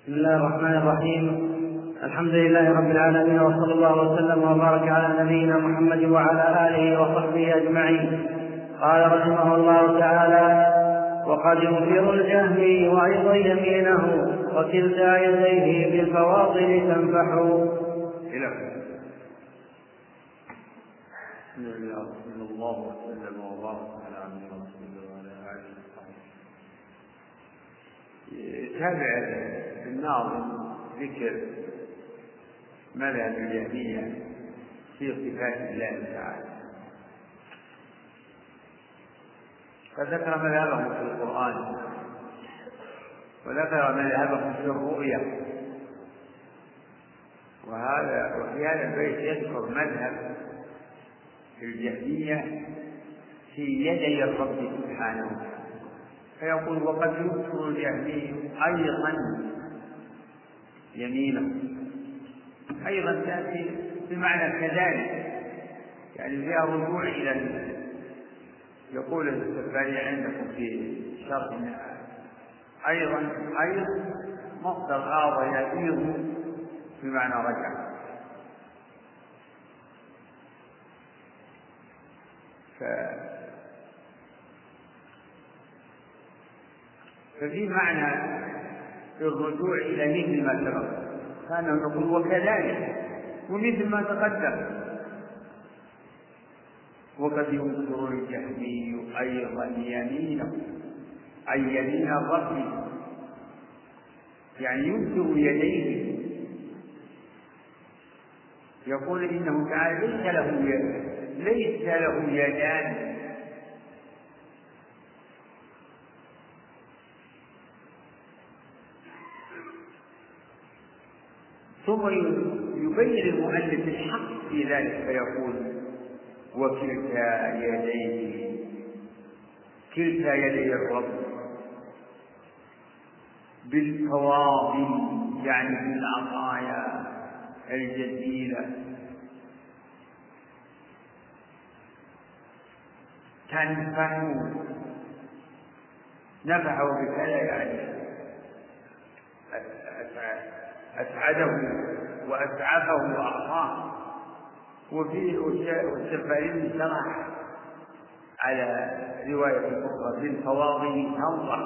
بسم الله الرحمن الرحيم. الحمد لله رب العالمين وصلى الله وسلم وبارك على نبينا محمد وعلى آله وصحبه أجمعين. قال رحمه الله تعالى وقد ينكر الجهمي وأيضا يمينه وكلتا يديه بالفواضل تنفح. إلى بسم الله صلى الله وسلم وبارك على عبده ورسوله وعلى آله وصحبه. الناظم ذكر مذهب الجهمية في صفات الله تعالى. فذكر مذهبهم في القرآن وذكر مذهبهم في الرؤيا. وهذا وفي هذا البيت يذكر مذهب الجهمية في يدي الرب سبحانه فيقول وقد يذكر الجهمي أيضا يمينه. أيضا تأتي بمعنى كذلك يعني فيها رجوع إلى يقول السفاري عندكم في شرح أيضا أيضا مصدر غاض يفيض بمعنى رجع. ف ففي معنى الرجوع إلى مثل ما سبق. كان نقول وكذلك ومثل ما تقدم. وقد ينكر الجهمي أيضا يمينه أي يمين الرب يعني ينكر يديه. يقول إنه تعالى ليس له يد ليس له يدان. ثم يبين المؤلف الحق في ذلك فيقول وكلتا يديه كلتا يدي الرب بالفواضل يعني بالعطايا الجزيلة. تنفع نفعه بكذا يعني أسعده وأسعفه وأعطاه. وفي والسفارين شرح على رواية أخرى بالفواضل تنضح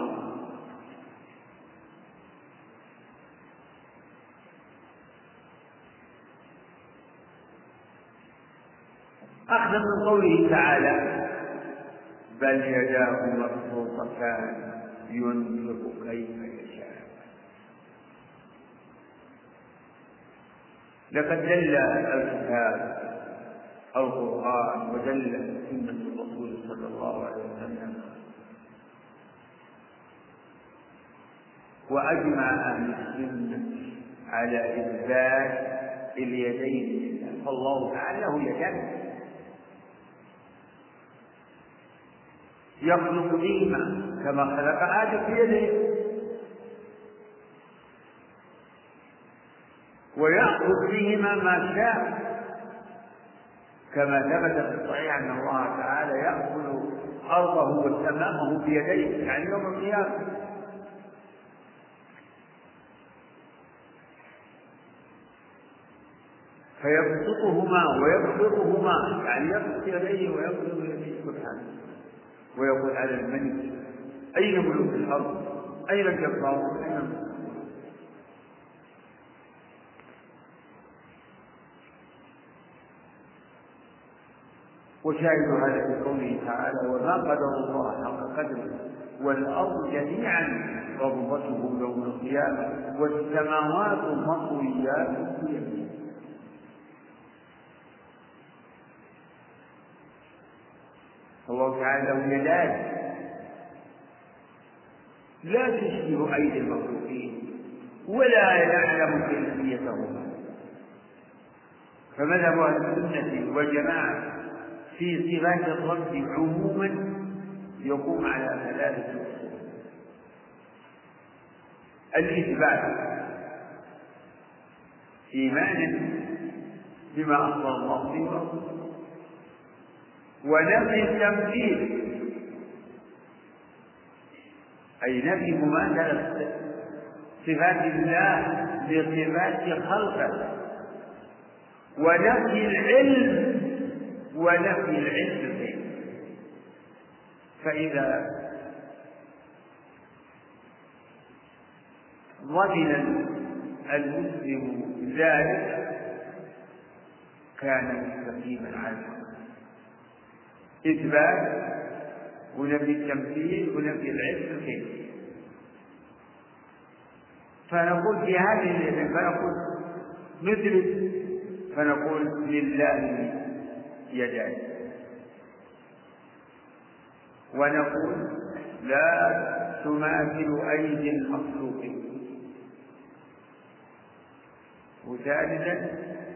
أخذا من قوله تعالى بل يداه مبسوطتان ينفق كيف لقد دل الكتاب القرآن ودل سنة الرسول صلى الله عليه وسلم. وأجمع أهل السنة على إثبات اليدين لله. فالله تعالى له يدان يخلق بهما كما خلق آدم بيديه ويأخذ بهما ما شاء كما ثبت في الصحيح أن الله تعالى يأخذ أرضه وسماءه بيديه يعني يوم القيامة فيبسطهما ويقبضهما يعني يبسط يديه ويقبض يديه سبحانه ويقول على الملك أين ملوك الأرض؟ أين الجبارون؟ أين وشاهد هذا في قوله تعالى وما قدر الله حق قدره والأرض جميعا قبضته يوم القيامة والسماوات مطويات بيمينه الله تعالى له يدان لا تشبه أيدي المخلوقين ولا يعلم كيفيتهما فمذهب أهل السنة والجماعة في صفات الرب عموما يقوم على ثلاثة أصول الإثبات إيمانا بما أخبر الله به. ونفي التمثيل. أي نفي مماثلة صفات الله بصفات خلقه. ونفي العلم ونفي العلم الغيب فإذا ضمن المسلم ذلك كان مستقيما على إثبات ونفي التمثيل ونفي العلم الغيب فنقول في هذه فنقول ندرك فنقول لله يدان ونقول لا تماثل أيدي المخلوقين وثالثا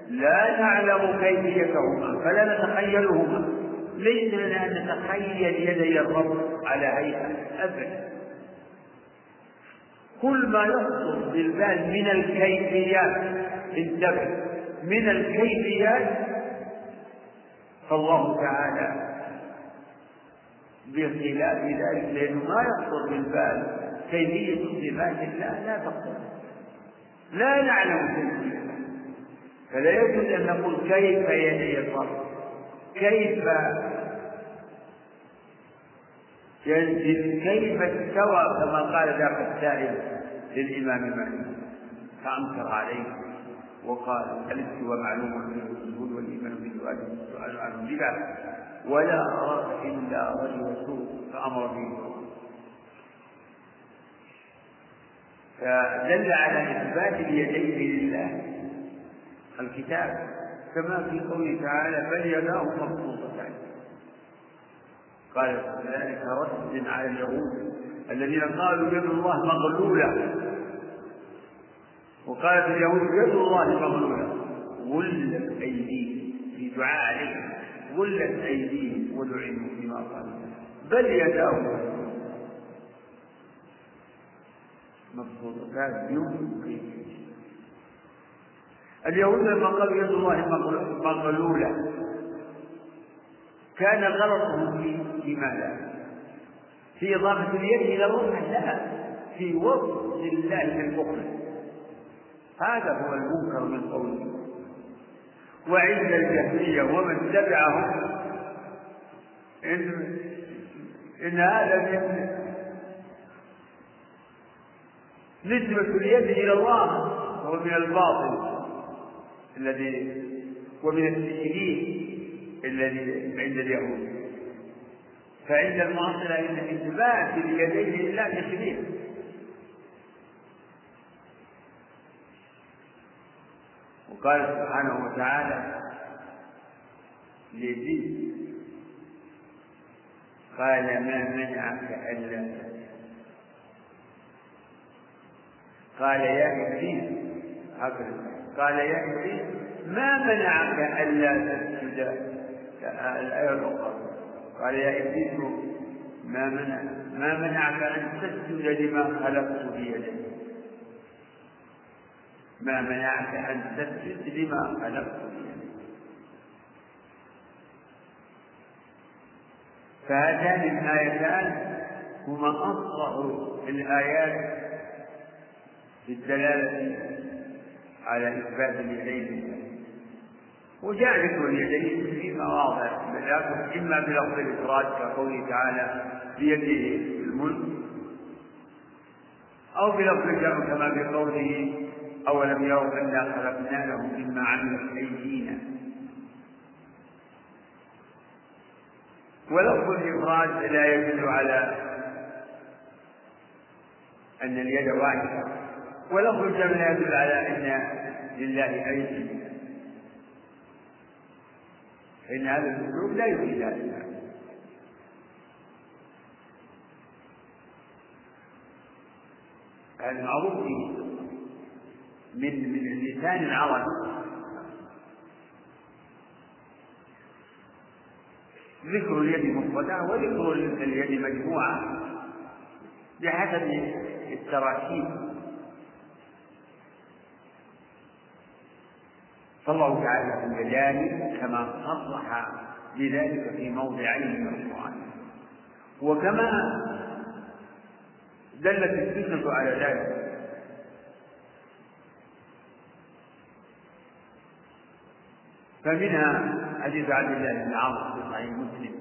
لا نعلم كيفيتهما فلا نتخيلهما. ليس لنا أن نتخيل يدي الرب على هيئة أبدا. كل ما يخطر بالبال من الكيفيات انتبه من الكيفيات فالله تعالى بخلاف ذلك لأنه ما يخطر بالبال كيفية صفات الله لا تخطر لا نعلم كيفية. فلا يجوز أن نقول كيف الرب كيف ينزل كيف استوى كما قال ذاك السائل للإمام مالك. فأنكر عليه وقال الاستواء معلوم في الوجود واجب السؤال عنه بلا ولا أراك إلا رجل سوء فأمر به فدل على إثبات اليدين لله الكتاب كما في قوله تعالى بل يداه مبسوطتان قال ذلك رد على اليهود الذين قالوا يد الله مغلولة وقالت اليهود يد الله مغلولة غلت أيديهم. في دعاء عليهم غلت أيديهم ولعنوا فيما قالوا بل يداه. مبسوطتان يمكن اليهود لما قالوا يد الله مغلولة كان غلطهم في ماذا؟ في إضافة اليد إلى الله لا في وصف الله بالبخل هذا هو المنكر من قوله. وعند الجهمية ومن تبعهم. إن إن هذا من نسبة اليد إلى الله هو من الباطل الذي ومن التشريع الذي عند اليهود. فعند المعاصرة إن إثبات اليدين لله تشريع وقال سبحانه وتعالى ليزيد قال ما منعك ألا قال يا إبليس قال يا إبليس ما منعك ألا تسجد؟ الآية الأخرى. قال يا إبليس ما منع ما منعك أن تسجد لما خلقت بيدي ما منعك أن تسجد لما خلقت فهاتان الآيتان هما أصرح الآيات في الدلالة على إثبات اليدين وجاء ذكر اليدين في مواضع إما بلفظ الإفراد كقوله تعالى بيده الملك أو بلفظ الجمع كما في قوله أولم يروا أنا خلقنا لهم مما عملت أيدينا ولفظ الإفراد لا يدل على أن اليد واحدة. ولفظ الجمع لا يدل على أن لله أيدي فإن هذا الأسلوب لا يفيد هذا هذا معروف من من لسان العرب ذكر اليد مفردة وذكر اليد مجموعة بحسب التراكيب فالله تعالى في الجلال كما صرح بذلك في موضعين من القرآن. وكما دلت السنة على ذلك فمنها حديث عبد الله بن عمرو في صحيح مسلم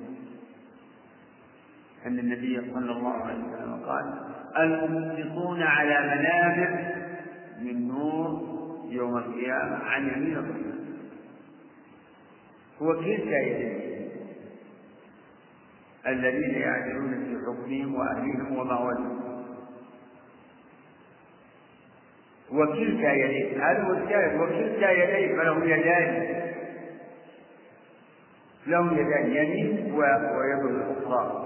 أن النبي صلى الله عليه وسلم قال المنفقون على منابر من نور يوم القيامة عن يمين الرحمن وكلتا يديه الذين يعدلون في حكمهم وأهلهم ولوا. وكلتا يديه هذا هو الشاهد. وكلتا يديه فله يدان. له يدان يمين ويد الأخرى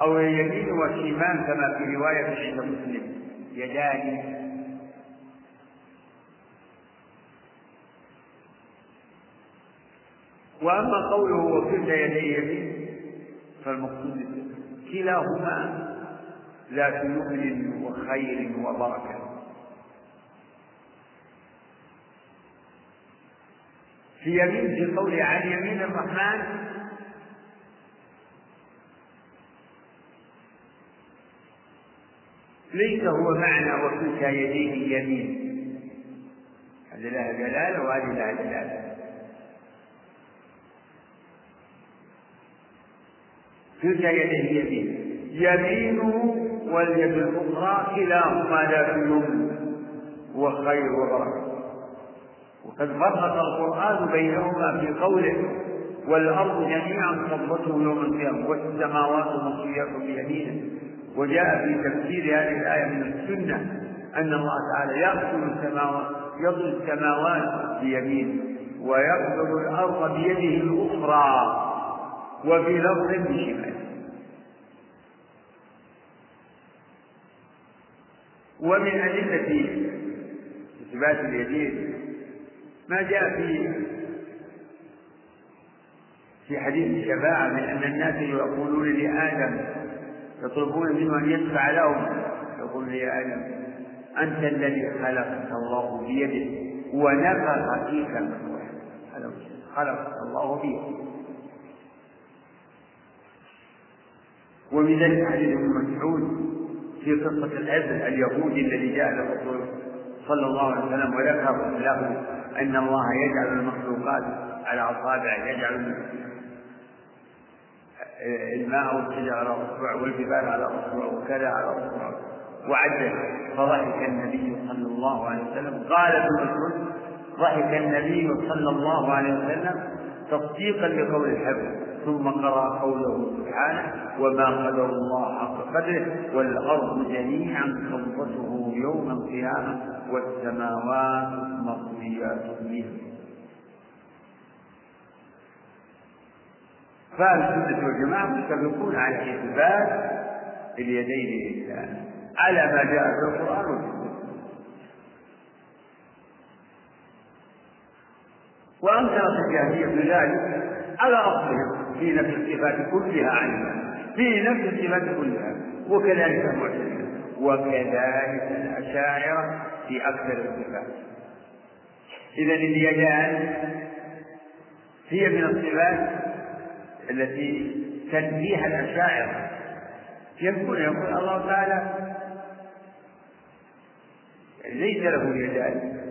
أو يمين وشمال كما في رواية عند مسلم. يدان. وأما قوله وكلتا يدي يمين فالمقصود كلاهما ذات يمن وخير وبركة. في يمين في قوله عن يمين الرحمن. ليس هو معنى وكلتا يديه يمين. هذه لها دلالة وهذه لها دلالة كلتا يديه يمين. يمينه واليد الأخرى كلاهما ذات يمن وخير وبركة وقد فرق القرآن بينهما في قوله والأرض جميعا قبضته يوم القيامة والسماوات مطويات بيمينه. وجاء في تفسير هذه الآية من السنة أن الله تعالى يقبل السماوات يضل السماوات بيمينه ويقبل الأرض بيده الأخرى وفي لفظ بشماله. ومن أدلة إثبات اليدين ما جاء في في حديث الشفاعة من أن الناس يقولون لآدم يطلبون منه أن يشفع لهم. يقول يا آدم أنت الذي خلقك الله بيده ونفخ فيك من خلقك الله بيده. ومن ذلك حديث ابن مسعود في قصة العبد اليهودي الذي جاء للرسول صلى الله عليه وسلم وذكر له أن الله يجعل المخلوقات على أصابعه يجعل الماء والشجر على أصبع والجبال على أصبع وكذا على أصبع. وعدل فضحك النبي صلى الله عليه وسلم. قال ابن مسعود ضحك النبي صلى الله عليه وسلم تصديقا لقول الحبل. ثم قرأ قوله سبحانه وما قدر الله حق قدره والأرض جميعا قبضته يوم القيامة والسماوات مطويات به فأهل السنة والجماعة متفقون على إثبات اليدين لله. على ما جاء في القرآن والسنة. وأنكرت الجاهلية بذلك على أصلهم في نفس الصفات كلها عنها في نفس الصفات كلها. وكذلك المعتزلة. وكذلك الأشاعرة في أكثر الصفات. إذا اليدان هي من الصفات التي تنبيه الأشاعرة. يقول يقول الله تعالى ليس له يدان.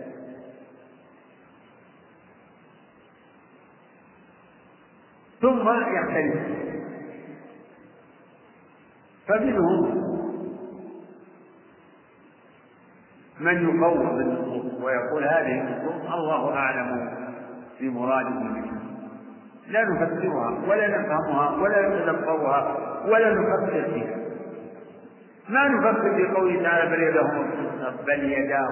ثم يختلف. فمنهم من يفوض النصوص ويقول هذه النصوص الله أعلم بمراده منها. لا نفسرها ولا نفهمها ولا نتدبرها ولا نفكر فيها. ما نفكر في قوله تعالى بل يداه بل يداه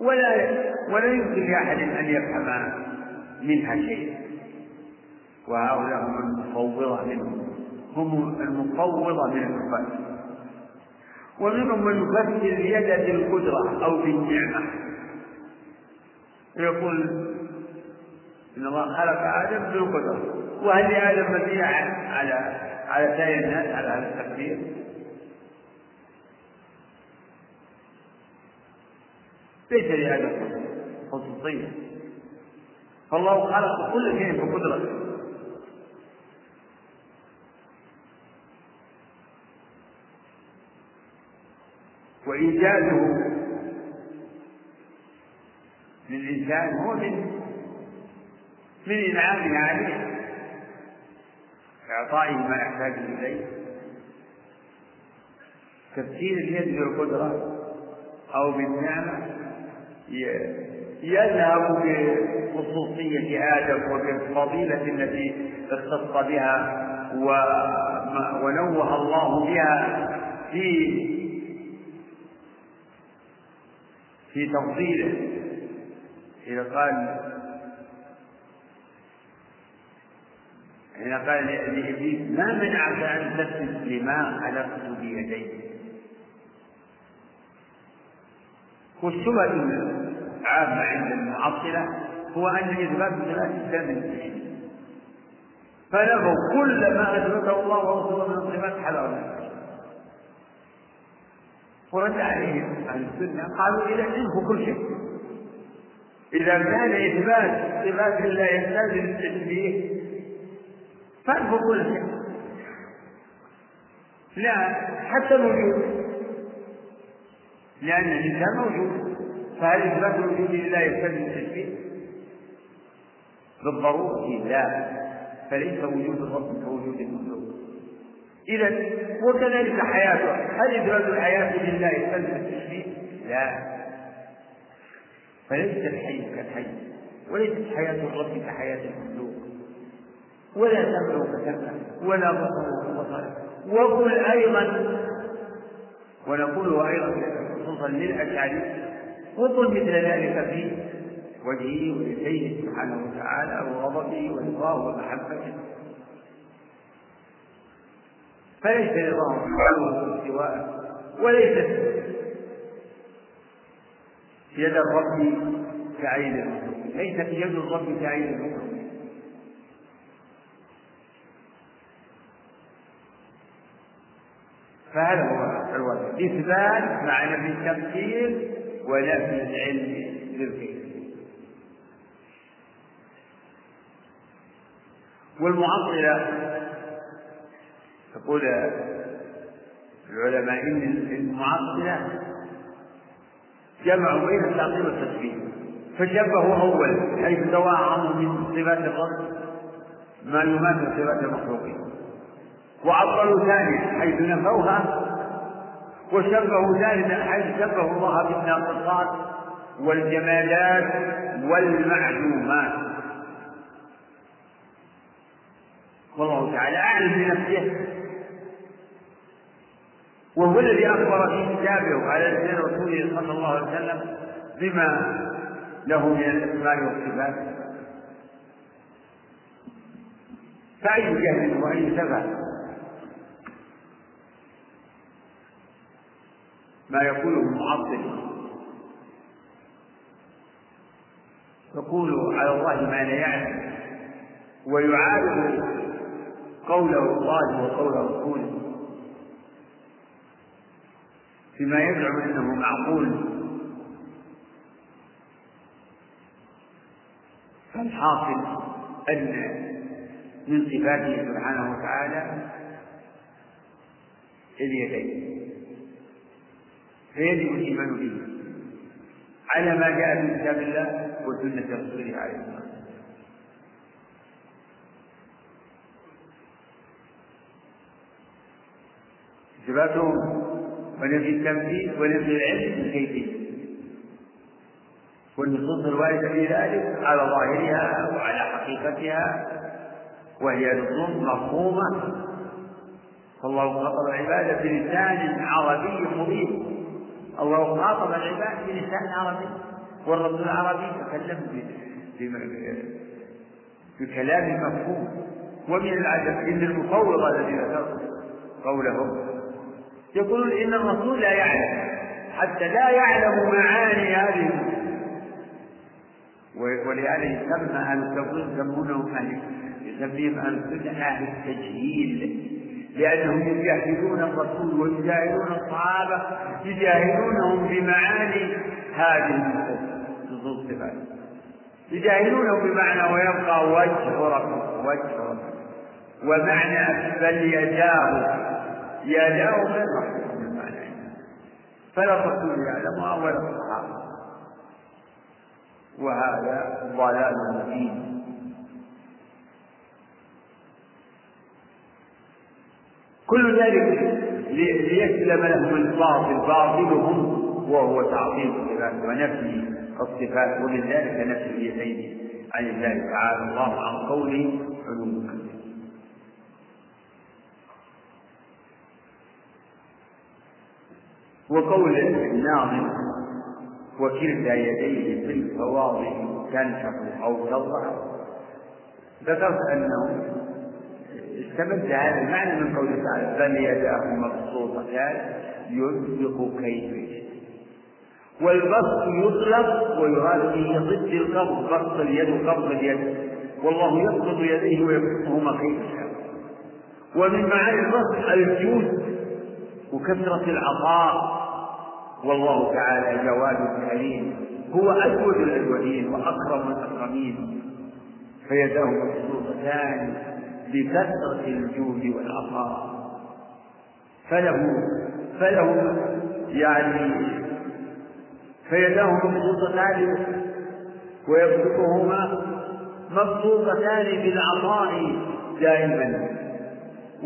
ولا ولا يمكن لأحد أن يفهم منها شيء. وهؤلاء هم المفوضة منهم هم المفوضة من النفاس ومنهم من يفسر اليد بالقدرة أو بالنعمة. يقول إن الله خلق آدم بالقدرة وهل لآدم مزية على على سائر الناس على هذا التقدير؟ ليس لآدم خصوصية فالله خلق كل شيء بقدرته. وإيجاده للإنسان هو من من إنعامه عليه. إعطائه ما يحتاج إليه. تفسير اليد بالقدرة أو بالنعمة. يذهب بخصوصية آدم وبالفضيلة التي اختص بها ونوه الله بها في في تفضيله. إذا قال حين قال لإبليس ما منعك أن تسجد لما خلقت بيدي والشبهة العامة عند المعطلة هو أن إثبات الصفات من فنفوا كل ما أثبته الله ورسوله من الصفات حلال ورد عليهم أهل السنة قالوا إذا انفوا كل شيء. إذا كان إثبات صفات الله يستلزم التشبيه فانفوا كل شيء. لا حتى الوجود. لأن الإنسان موجود فهل إثبات الوجود لله يستلزم التشبيه؟ بالضرورة لا. فليس وجود الرب كوجود المخلوق. إذا وكذلك حياته. هل إثبات الحياة لله يستلزم التشبيه؟ لا. فليس الحي كالحي وليست حياة الرب كحياة المخلوق. ولا سمع كسمع ولا بصر كبصر وقل أيضا ونقول أيضا خصوصا للأشعري وقل مثل ذلك في وجهه ويديه سبحانه وتعالى وغضبه ورضاه ومحبته. فليس رضاه سبحانه سواء وليست يد الرب كعين المخلوق ليست يد الرب كعين المخلوق فهذا هو الواجب إثبات مع نفي التفسير ونفي العلم للكيف والمعطلة يقول العلماء إن المعطلة جمعوا بين التعطيل والتشبيه فشبهوا أول حيث توهم من صفات الرب ما يماثل صفات المخلوقين. وعطلوا ثانيا حيث نفوها وشبهوا ثالثا حيث شبهوا الله بالناقصات والجمالات والمعلومات. والله تعالى أعلم بنفسه. وهو الذي أخبر في كتابه على لسان رسوله صلى الله عليه وسلم بما له من الأسماء والصفات. فأي جهل وأي سفه ما يقوله المعطل. يقول على الله ما لا يعلم. ويعارض قول الله وقول رسوله. فيما يزعم أنه معقول. فالحاصل أن من صفاته سبحانه وتعالى اليدين. فيجب الإيمان به على ما جاء في كتاب الله وسنة رسوله عليه الصلاة والسلام. إثباتهم ونفي التمثيل ونفي العلم بالكيفية والنصوص الواردة في ذلك على ظاهرها وعلى حقيقتها وهي نصوص مفهومة. فالله خاطب العباد بلسان عربي مبين. الله خاطب العباد بلسان عربي. والرسول العربي تكلم بكلام مفهوم. ومن العجب إن المفوضه الذين ذكروا قولهم يقولون إن الرسول لا يعلم حتى لا يعلم معاني هذه. ولهذا يسمى أهل التوحيد يسمونهم أهل يسميهم أهل التجهيل. لأنهم يجاهدون الرسول ويجاهدون الصحابة يجاهدونهم بمعاني هذه نصوص الصفات. يجاهدونهم بمعنى ويبقى وجه ربه وجه ربه ومعنى بل يداه يا داء غير مقصود من معناه فلا الرسول يعلمها ولا الصحابة وهذا ضلال مبين. كل ذلك ليسلم لهم الباطل باطلهم وهو تعظيم الصفات ونفي الصفات ولذلك نفي اليدين عن الله تعالى الله عن قوله علوم وقول الناظم وكلتا يديه في الفواضع تنشف أو تضع ذكرت أنه استمد هذا المعنى من قوله تعالى بل يداه مبسوطتان ينفق كيف يشاء والبسط يطلق ويراد به ضد القبض بسط اليد قبض اليد. والله يقبض يديه ويبسطهما كيف يشاء. ومن معاني البسط الجود وكثرة العطاء. والله تعالى جواد كريم هو أجود الأجودين وأكرم الأكرمين. فيداه مبسوطتان بكثرة الجود والعطاء. فله فله يعني فيداه مبسوطتان ويبسطهما مبسوطتان بالعطاء دائما.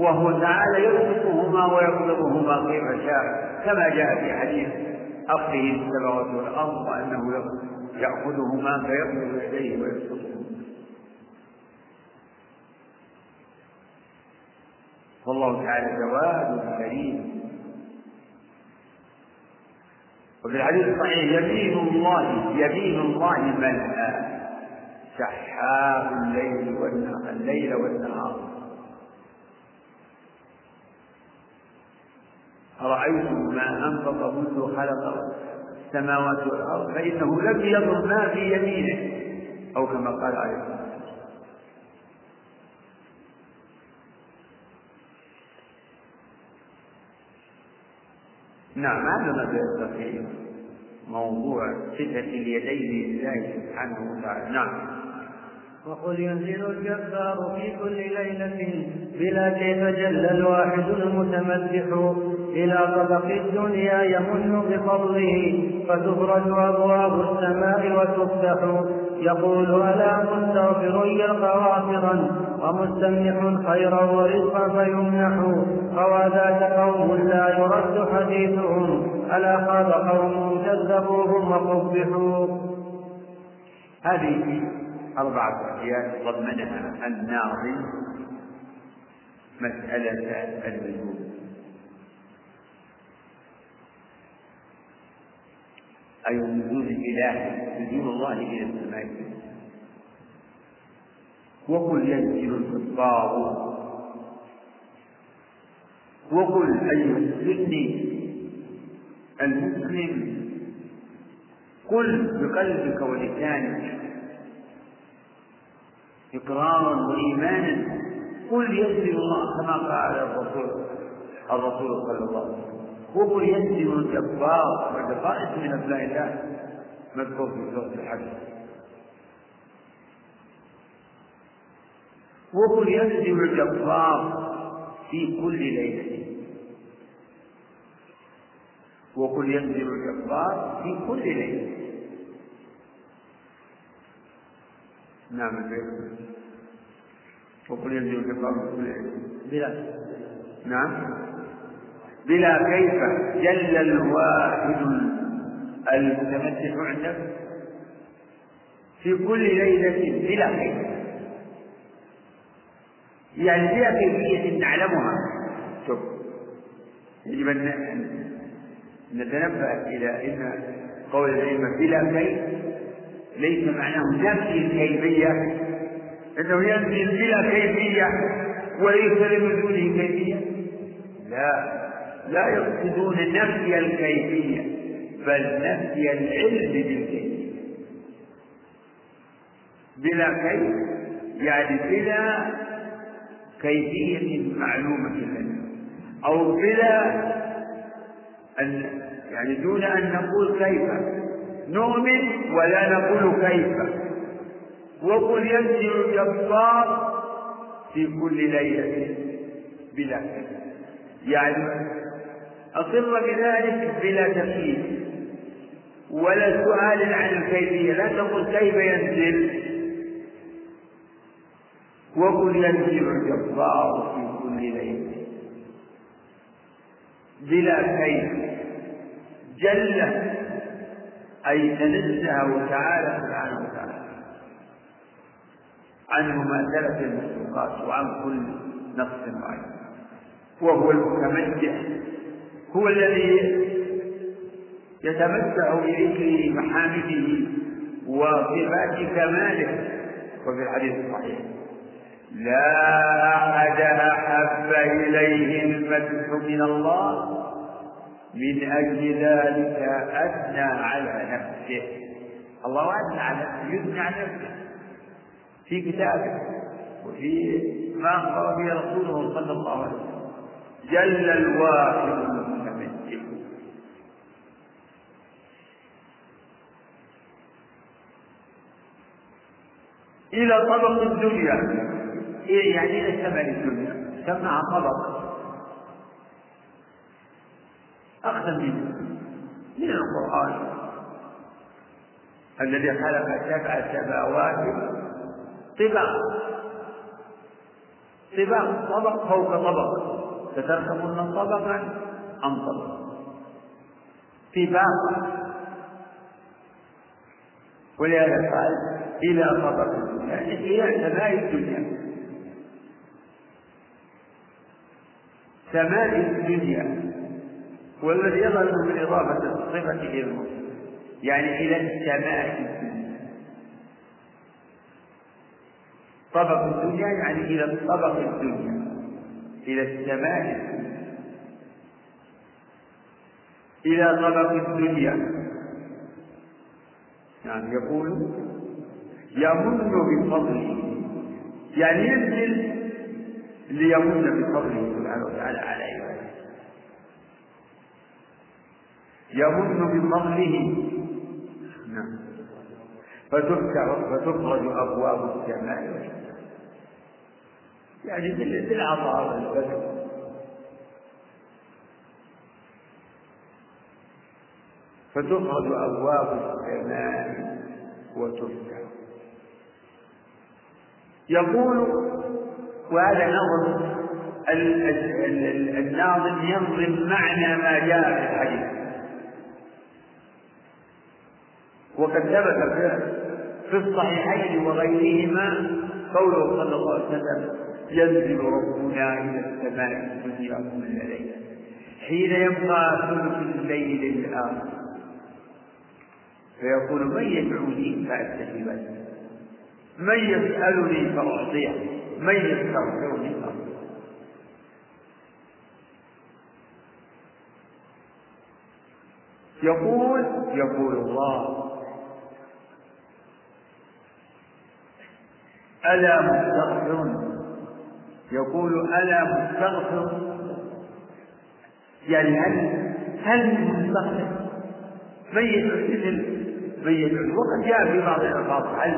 وهو تعالى يبسطهما ويقبضهما كيف شاء كما جاء في حديث أخذه السماوات والأرض وأنه يأخذهما فيقبض يديه ويبسطهما والله تعالى جواد كريم وفي الحديث الصحيح يمين الله يمين الله ملأى سحاب الليل والنهار الليل والنهار. أرأيتم ما أنفق منذ خلق السماوات والأرض فإنه لم يضر ما في يمينه أو كما قال عليه الصلاة والسلام. نعم هذا ما في موضوع صفة اليدين لله سبحانه وتعالى. نعم. وقل ينزل الجبار في كل ليلة بلا كيف جل الواحد المتمسح إلى طبق الدنيا يمن بفضله فتفرج أبواب السماء وتفتح. يقول ألا مستغفر يلقى غافرا ومستمنح خيرا ورزقا فيمنح. فوذاك قوم لا يرد حديثهم. ألا خاب قوم كذبوهم وقبحوا. هذه أربعة أبيات ضمنها الناظم مسألة النجوم أي نزول الإله نزول الله إلى السماء. وقل ينزل الكفار وقل أيها السني المسلم. قل بقلبك ولسانك. إقرارا وإيمانا قل ينزل الله كما قال الرسول. الرسول صلى الله عليه وسلم. وقل ينزل الجبار. والجبار اسم من أسماء الله. مذكور في سورة الحج. وقل ينزل الجبار في كل ليلة. وقل ينزل الجبار في كل ليلة. نعم. البيت وقل في ليلة بلا. نعم. بلا كيف جل الواحد المتمسك عندك في كل ليلة بلا كيف. يعني بلا كيفية نعلمها. شوف يجب أن نتنبه إلى أن قول العلم بلا كيف ليس معناه نفي الكيفية أنه ينزل بلا كيفية وليس لنزوله كيفية لا لا يقصدون نفي الكيفية بل نفي العلم بالكيفية. بلا كيف يعني بلا كيفية معلومة لنا أو بلا أن يعني دون أن نقول كيف. نؤمن ولا نقول كيف. وقل ينزل الجبار في كل ليلة بلا يعني أقر بذلك بلا تكليف ولا سؤال عن الكيفية. لا تقل كيف ينزل. وقل ينزل الجبار في كل ليلة بلا كيف. جل أي تنزه تعالى سبحانه وتعالى. عن مماثلة المخلوقات وعن كل نقص وعيب وهو المتمتع. هو الذي يتمتع بذكر محامده وصفات كماله. وفي الحديث الصحيح. لا أحد أحب إليه المدح من الله من أجل ذلك أثنى على نفسه. الله أثنى على نفسه يثنى على نفسه. في كتابه وفي ما أخبر به رسوله صلى الله عليه وسلم. جل الواحد المتمسك إلى طبق الدنيا. إيه يعني إلى ثمن الدنيا؟ سمع طبق. أخذ منه. من القرآن. الذي خلق سبع سماوات طباق طباق طبق فوق طبق. ستركبن طبقا عن طبق؟ طباق ولهذا قال إلى طبق. يعني هي سماء الدنيا. سماء الدنيا. والذي يظهر من إضافة الصفة إلى يعني إلى السماء طبق الدنيا يعني إلى الطبق الدنيا إلى السماء الدنيا. إلى طبق الدنيا. نعم يقول يمن بفضله يعني ينزل ليمن بفضله سبحانه وتعالى على يمن بفضله نعم. فتخرج أبواب السماء يعني بالعطاء والبذل فتخرج أبواب السماء وتفتح يقول وهذا نظر الناظم ينظم معنى ما جاء في الحديث. وقد ثبت في الصحيحين وغيرهما قوله صلى الله عليه وسلم ينزل ربنا إلى السماء الدنيا كل ليله حين يبقى ثلث الليل الآخر فيقول من يدعوني فأستجيب له من يسألني فأعطيه؟ من يستغفرني فاغفر يقول يقول الله ألا مستغفر. يقول ألا مستغفر. يعني هل هل مستغفر؟ يدعو من يدعو وقد جاء في بعض الألفاظ. هل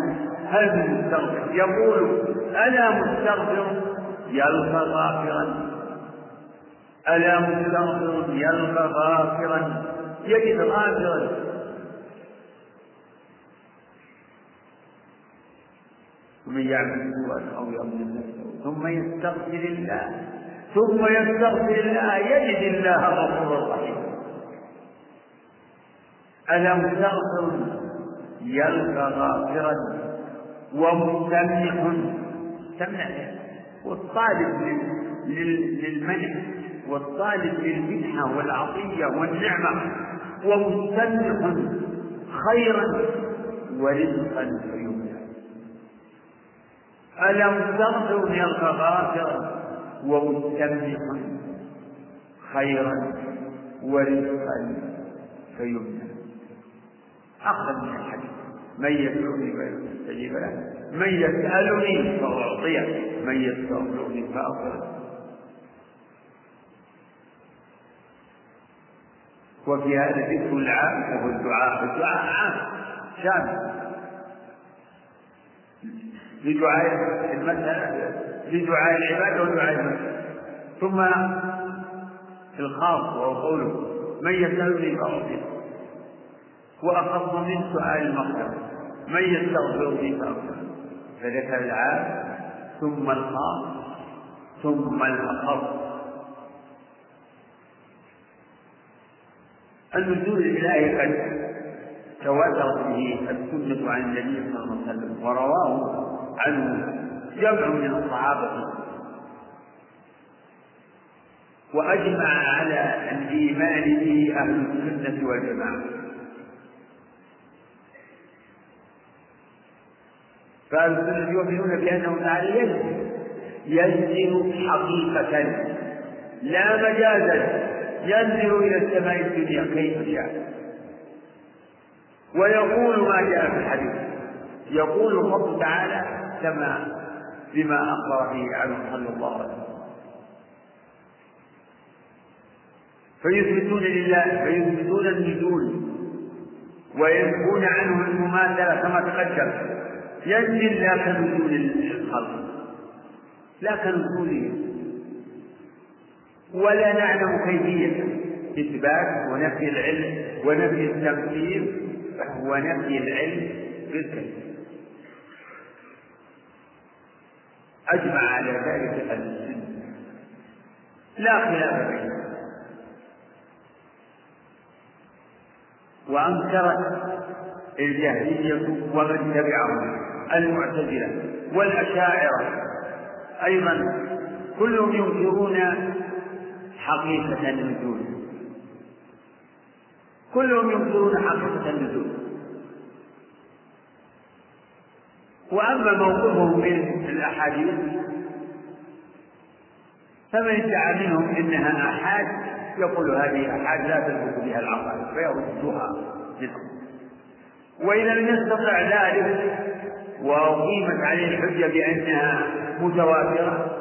هل مستغفر؟ يقول ألا مستغفر. يلقى غافرا. ألا مستغفر. يلقى غافرا. يجد غافرا. ومن يعمل سوءا أو يظلم نفسه. ثم يستغفر الله. ثم يستغفر الله. يجد الله غفورا رحيما. ألم تغفر يلقى غافرا ومستمنح سمع والطالب للمنح والطالب للمنحة والعطية والنعمة. ومستمنح خيرا ورزقا فيمنح ألم تغفر يلقى غافرا ومستمنح خيرا ورزقا فيمنح أخذ من الحديث. من يدعوني فيستجيب له. من يسألني فأعطيه. من يستغفرني فأغفر. وفي هذا ذكر العام وهو الدعاء. الدعاء عام. شامل. لدعاء المسألة لدعاء العبادة ودعاء المسألة ثم الخاص وهو قوله من يسألني فأعطيه. وأخص من سؤال المغفرة من يستغفرني فأغفر. فذكر العام ثم الخاص ثم الأخص النزول الإلهي قد تواترت به السنة عن النبي صلى الله عليه وسلم ورواه عنه جمع من الصحابة. وأجمع على الإيمان به أهل السنة والجماعة. فأهل السنة يؤمنون بأنه تعالى ينزل حقيقة. لا مجازا ينزل إلى السماء الدنيا كيف شاء. ويقول ما جاء في الحديث. يقول الرب تعالى كما بما أخبر به عنه صلى الله. عليه وسلم فيثبتون لله فيثبتون النزول وينفون عنه المماثلة كما تقدم. ينزل لا كنزول الخلق لا كنزولهم ولا نعلم كيفية إثبات ونفي العلم ونفي التمثيل فهو نفي العلم بالكيف. أجمع على ذلك أهل السنة لا خلاف بينهم وأنكرت الجهمية ومن تبعهم المعتزلة والأشاعرة. أيضا كلهم ينكرون حقيقة النزول. كلهم ينكرون حقيقة النزول. وأما موقفهم من الأحاديث فمن ادعى منهم إنها آحاد يقول هذه آحاد لا تثبت بها العقائد فيردها منهم. وإذا لم يستطع ذلك وأقيمت عليه الحجة بأنها متواترة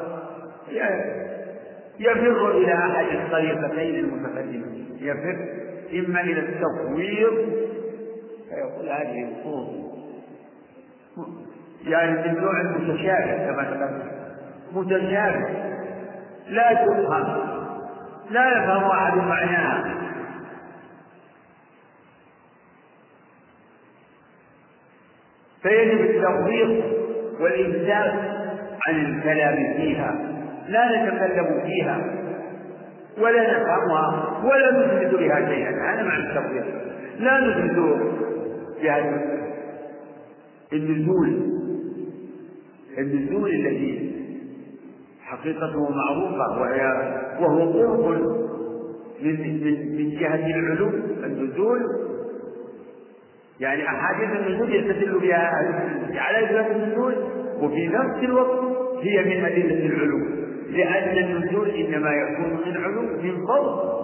يفر إلى أحد الطريقتين المتقدمتين يفر إما إلى التفويض فيقول هذه الصوت يعني من نوع المتشابه كما تقدم. متشابه. لا تفهم لا يفهم أحد معناها فيجب التوفيق والإمساك عن الكلام فيها. لا نتكلم فيها. ولا نفهمها. ولا نثبت بها شيئا. هذا معنى التوفيق. لا نثبت بها النزول النزول الذي حقيقته معروفة وهي وهو قرب من من من جهة العلو النزول يعني أحاديث النزول يستدل بها على إثبات النزول وفي نفس الوقت هي من أدلة العلو لأن النزول إنما يكون من علو من فوق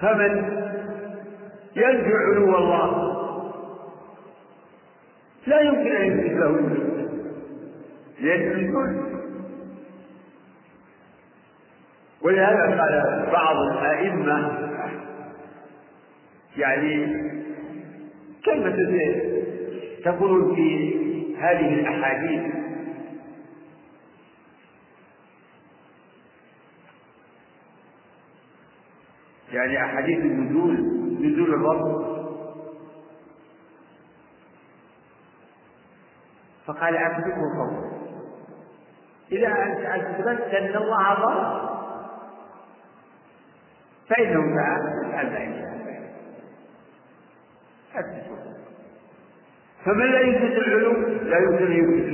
فمن ينفي علو الله لا يمكن أن يثبت له النزول لأن النزول ولهذا قال بعض الأئمة يعني كلمة تقول في هذه الأحاديث. يعني أحاديث النزول نزول الرب. فقال أثبته فوق إذا أنت أثبتت أن الله ضرب فإنه تعالى يفعل ذلك فمن لا يثبت العلو؟ لا يمكن أن يثبت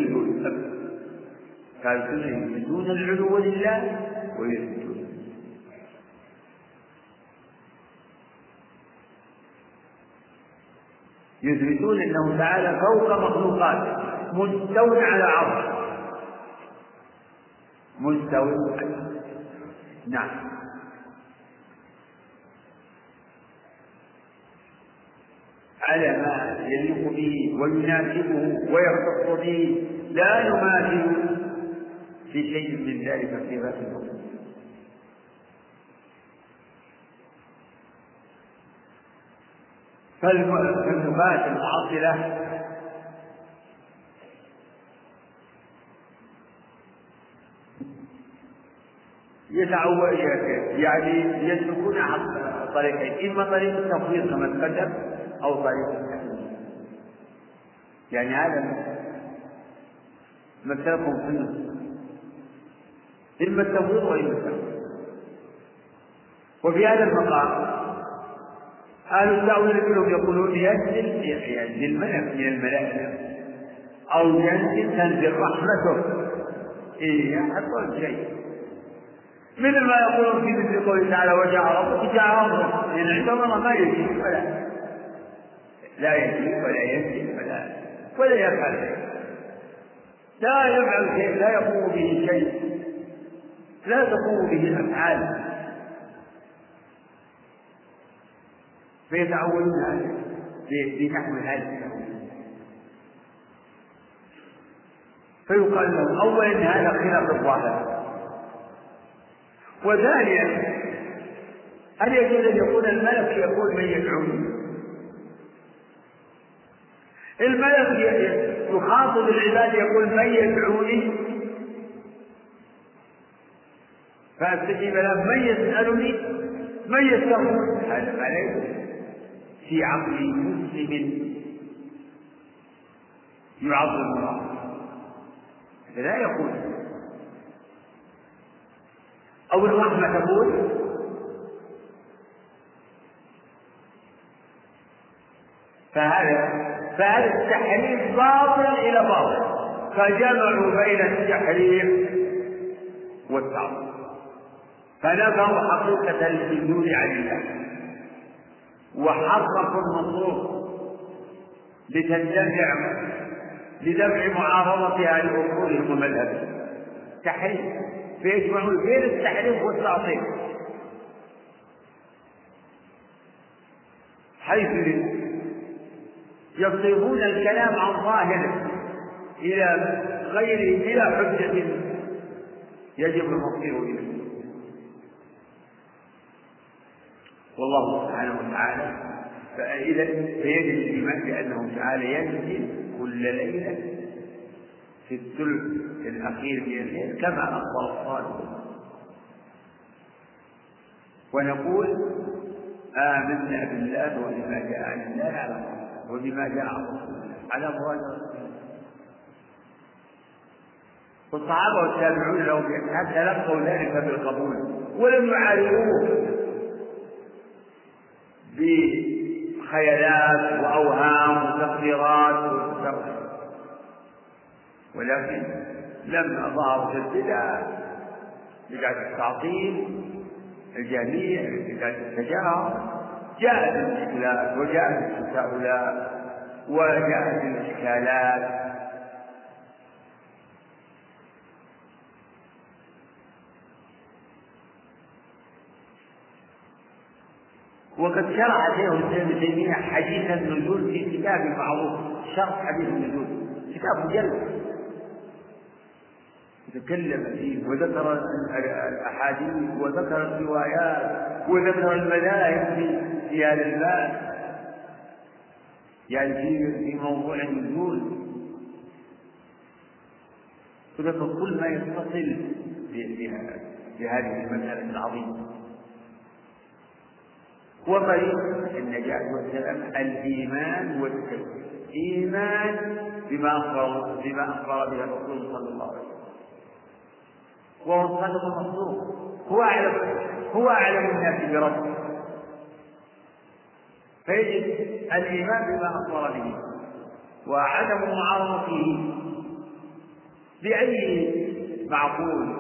قال يثبتون العلو لله ويثبتون يثبتون أنه تعالى فوق مخلوقاته مستو على عرش مستو نعم. على ما يليق به ويناسبه ويختص به لا يماثل في شيء من ذلك في ذات الوقت فالنفاة العاطلة يتعود يعني يسلكون طريقين إما طريق التفويض كما تقدم أو طريق التحليل. يعني هذا مثلكم في إما التفويض وإما التفويض وفي هذا المقام أهل التأويل كلهم يقولون ينزل ينزل ملك من الملائكة. أو ينزل تنزل رحمته. إيه يحصل شيء مثل ما يقولون في مثل قوله تعالى وجاء ربك جاء ربك. لأن عندهم ما يجي ولا. لا يجي ولا ينزل ولا ولا يفعل شيء. لا يفعل شيء لا يقوم به شيء. لا تقوم به الأفعال فيتعودون بنحو هذا فيقال له أولا هذا خلاف الظاهر. وثانيا هل يجوز أن يكون الملك يقول من يدعوني الملك يخاطب العباد يقول من يدعوني؟ فأستجيب له من يسألني؟ من يستغفر؟ هذا ما ليس. في عقل مسلم يعظم الله. لا يقول. أو الرحمة تقول. فهذا فهذا التحريف باطل إلى باطل. فجمعوا بين التحريف والتعظيم. فنفوا حقيقة السجود عن الله. وحرفوا النصوص لتندفع لدفع معارضتها لأصولهم ومذهبهم تحريف. فيجمعون بين التحريف والتعطيل. حيث يصرفون الكلام عن ظاهره إلى غير إلى حجة يجب المصير إليه. والله سبحانه وتعالى فإذا فيجب الإيمان بأنه تعالى ينزل كل ليلة في الثلث الأخير من الليل كما أخبر الصادق. ونقول آمنا بالله وبما جاء عن الله على وبما جاء عن رسول على مراد والصحابة والتابعون لهم حتى لقوا ذلك بالقبول ولم يعارضوه. بخيالات وأوهام وتقديرات وتقديرات ولكن لما ظهرت البدع بدعة التعطيل الجميع بدعة التجاهل جاءت الإشكالات وجاءت التساؤلات وجاءت الإشكالات. وقد شرع شيخ الإسلام ابن تيمية حديث النزول في كتاب معروف شرح حديث النزول كتاب مجلد. تكلم فيه وذكر الأحاديث وذكر الروايات وذكر المذاهب في هذا الباب. يعني في موضوع النزول. وذكر كل ما يتصل بهذه المسألة العظيمة. وطريق النجاة والسلام الإيمان والتوحيد. إيمان بما أخبر بما أخبر به الرسول صلى الله عليه وسلم. وهو الصادق المصدوق هو أعلم هو أعلم الناس بربه. فيجب الإيمان بما أخبر به. وعدم معارضته بأي معقول.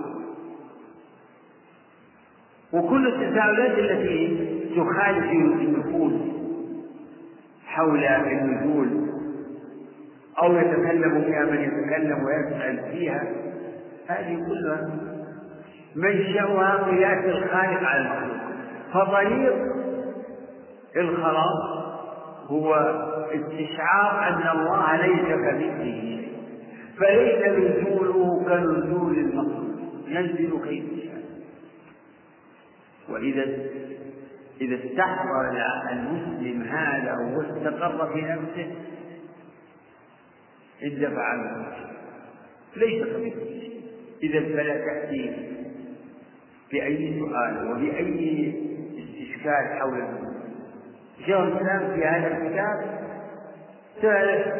وكل التساؤلات التي تخالف النفوس حول النزول أو يتكلم فيها من يتكلم ويسأل فيها. هذه كلها منشأها قياس الخالق على المخلوق. فطريق الخلاص هو استشعار أن الله ليس كمثله. فليس نزوله كنزول المخلوق. ينزل كيف يشاء. وإذا إذا استحضر المسلم هذا واستقر في نفسه اندفع عنه. ليس شيء. إذا فلا تأتي بأي سؤال وبأي استشكال حول المسلم. شيخ الإسلام في هذا الكتاب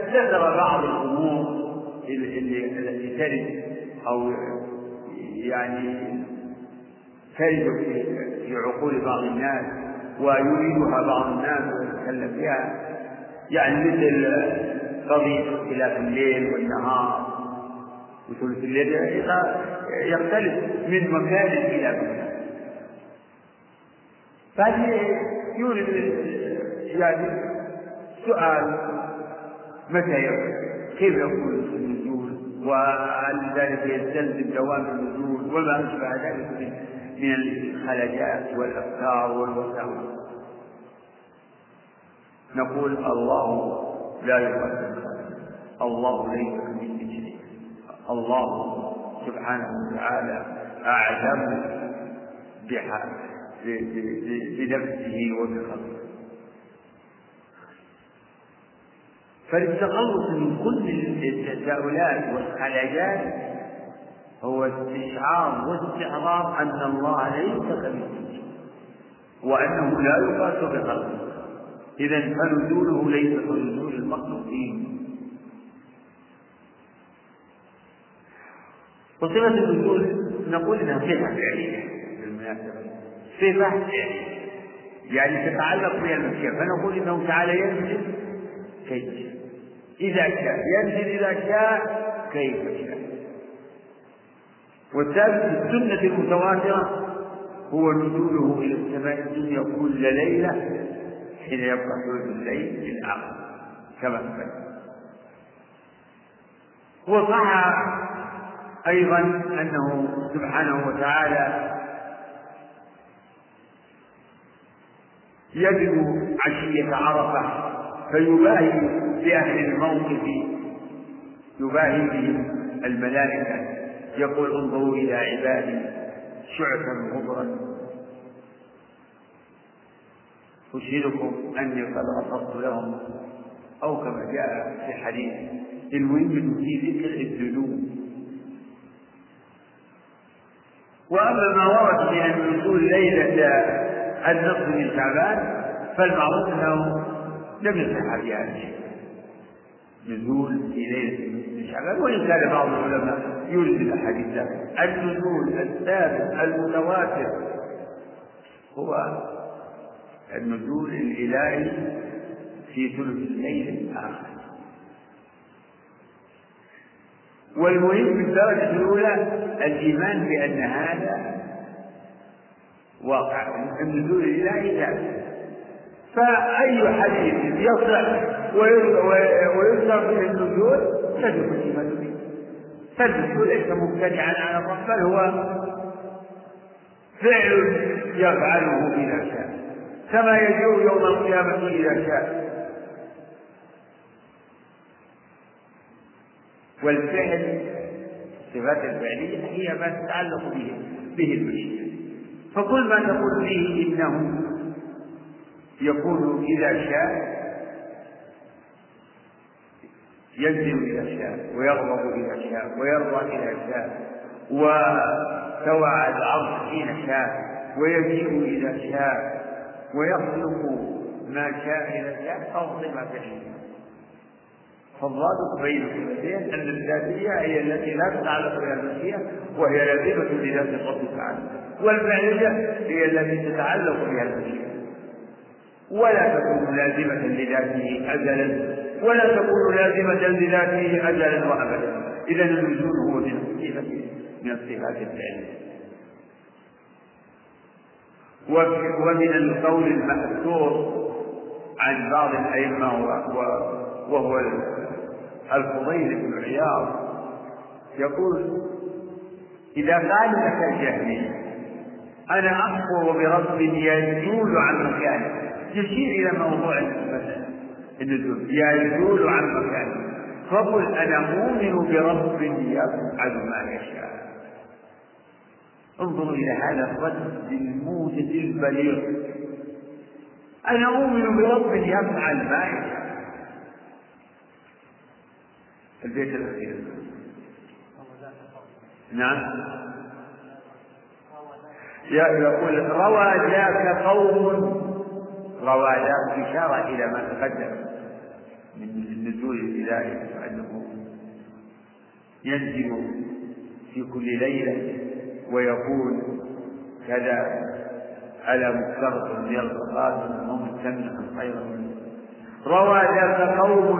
ذكر بعض الأمور التي ترد أو يعني ترد في عقول بعض الناس. ويريدها بعض الناس ويتكلم فيها يعني مثل قضية اختلاف الليل والنهار وثلث الليل يختلف من مكان إلى مكان. فهذه يورد يعني سؤال متى يكون كيف يكون النزول؟ وهل ذلك يستلزم دوام النزول؟ وما أشبه ذلك؟ من الخلجات والأفكار والوساوس. نقول الله لا يقدم الله ليس كمثله شيء الله سبحانه وتعالى أعلم بنفسه وبخلقه. فالتخلص من كل التساؤلات والخلاجات هو استشعار واستحضار أن الله ليس كمثله وأنه لا يقاس بخلقه. إذا فنزوله ليس كنزول المخلوقين. وصفة النزول نقول إنها صفة فعلية. بالمناسبة صفة فعلية. يعني تتعلق بها المشيئة. فنقول إنه تعالى ينزل كيف إذا شاء ينزل إذا شاء كيف شاء والثالث في السنة المتواترة هو نزوله إلى السماء الدنيا كل ليلة حين يبقى ثلث الليل الآخر كما ثبت وصح أيضا أنه سبحانه وتعالى يجد عشية عرفة فيباهي بأهل الموقف يباهي بهم الملائكة. يقول انظروا إلى عبادي شعثا غبرا. أشهدكم أني قد غفرت لهم أو كما جاء في حديث المهم في ذكر الذنوب. وأما ما ورد في أن نزول ليلة النصف من شعبان فالمعروف أنه لم يصح في هذا الشيء. نزول في ليلة من شعبان وإن كان بعض العلماء يورد الأحاديث النزول الثابت المتواتر هو النزول الإلهي في ثلث الليل الآخر. والمهم في الدرجة الأولى الإيمان بأن هذا واقع النزول الإلهي ثابت. فأي حديث يصح ويذكر به النزول يجب الإيمان به فالنزول ليس مبتدعا على الله بل هو فعل يفعله إذا شاء. كما يجوء يوم القيامة إذا شاء. والفعل الصفات الفعلية هي ما تتعلق به به المشيئة. فكل ما تقول فيه إنه يكون إذا شاء ينزل إذا شاء ويغضب إذا شاء ويرضى إذا شاء وسوى العرش حين شاء ويجيء إذا شاء ويخلق ما شاء إذا شاء فهو صفة فالضابط بين الصفتين أن الذاتية هي التي لا تتعلق بها المشيئة وهي لازمة لذات الله تعالى. والفعلية هي التي تتعلق بها المشيئة ولا تكون لازمة لذاته أزلا ولا تكون لازمة لذاته أزلا وأبدا. إذا النزول هو من الصفة من الصفات الفعلية ومن القول المأثور عن بعض الأئمة وهو الفضيل بن عياض يقول إذا قال لك الجهمي أنا أكفر برب يزول عن مكانه يشير إلى موضوع النزول يزول عن مكانه فقل أنا مؤمن برب يفعل ما يشاء. انظروا إلى هذا الرد الموجز البليغ. أنا أؤمن برب يفعل ما يشاء. البيت الأخير. نعم. يقول روى ذاك قوم روى ذاك إشارة إلى ما تقدم من النزول الإلهي وأنه ينزل في كل ليلة ويقول كذا ألا مفترق يلقى قادم ومستمع خيرا منه. روى ذاك قوم.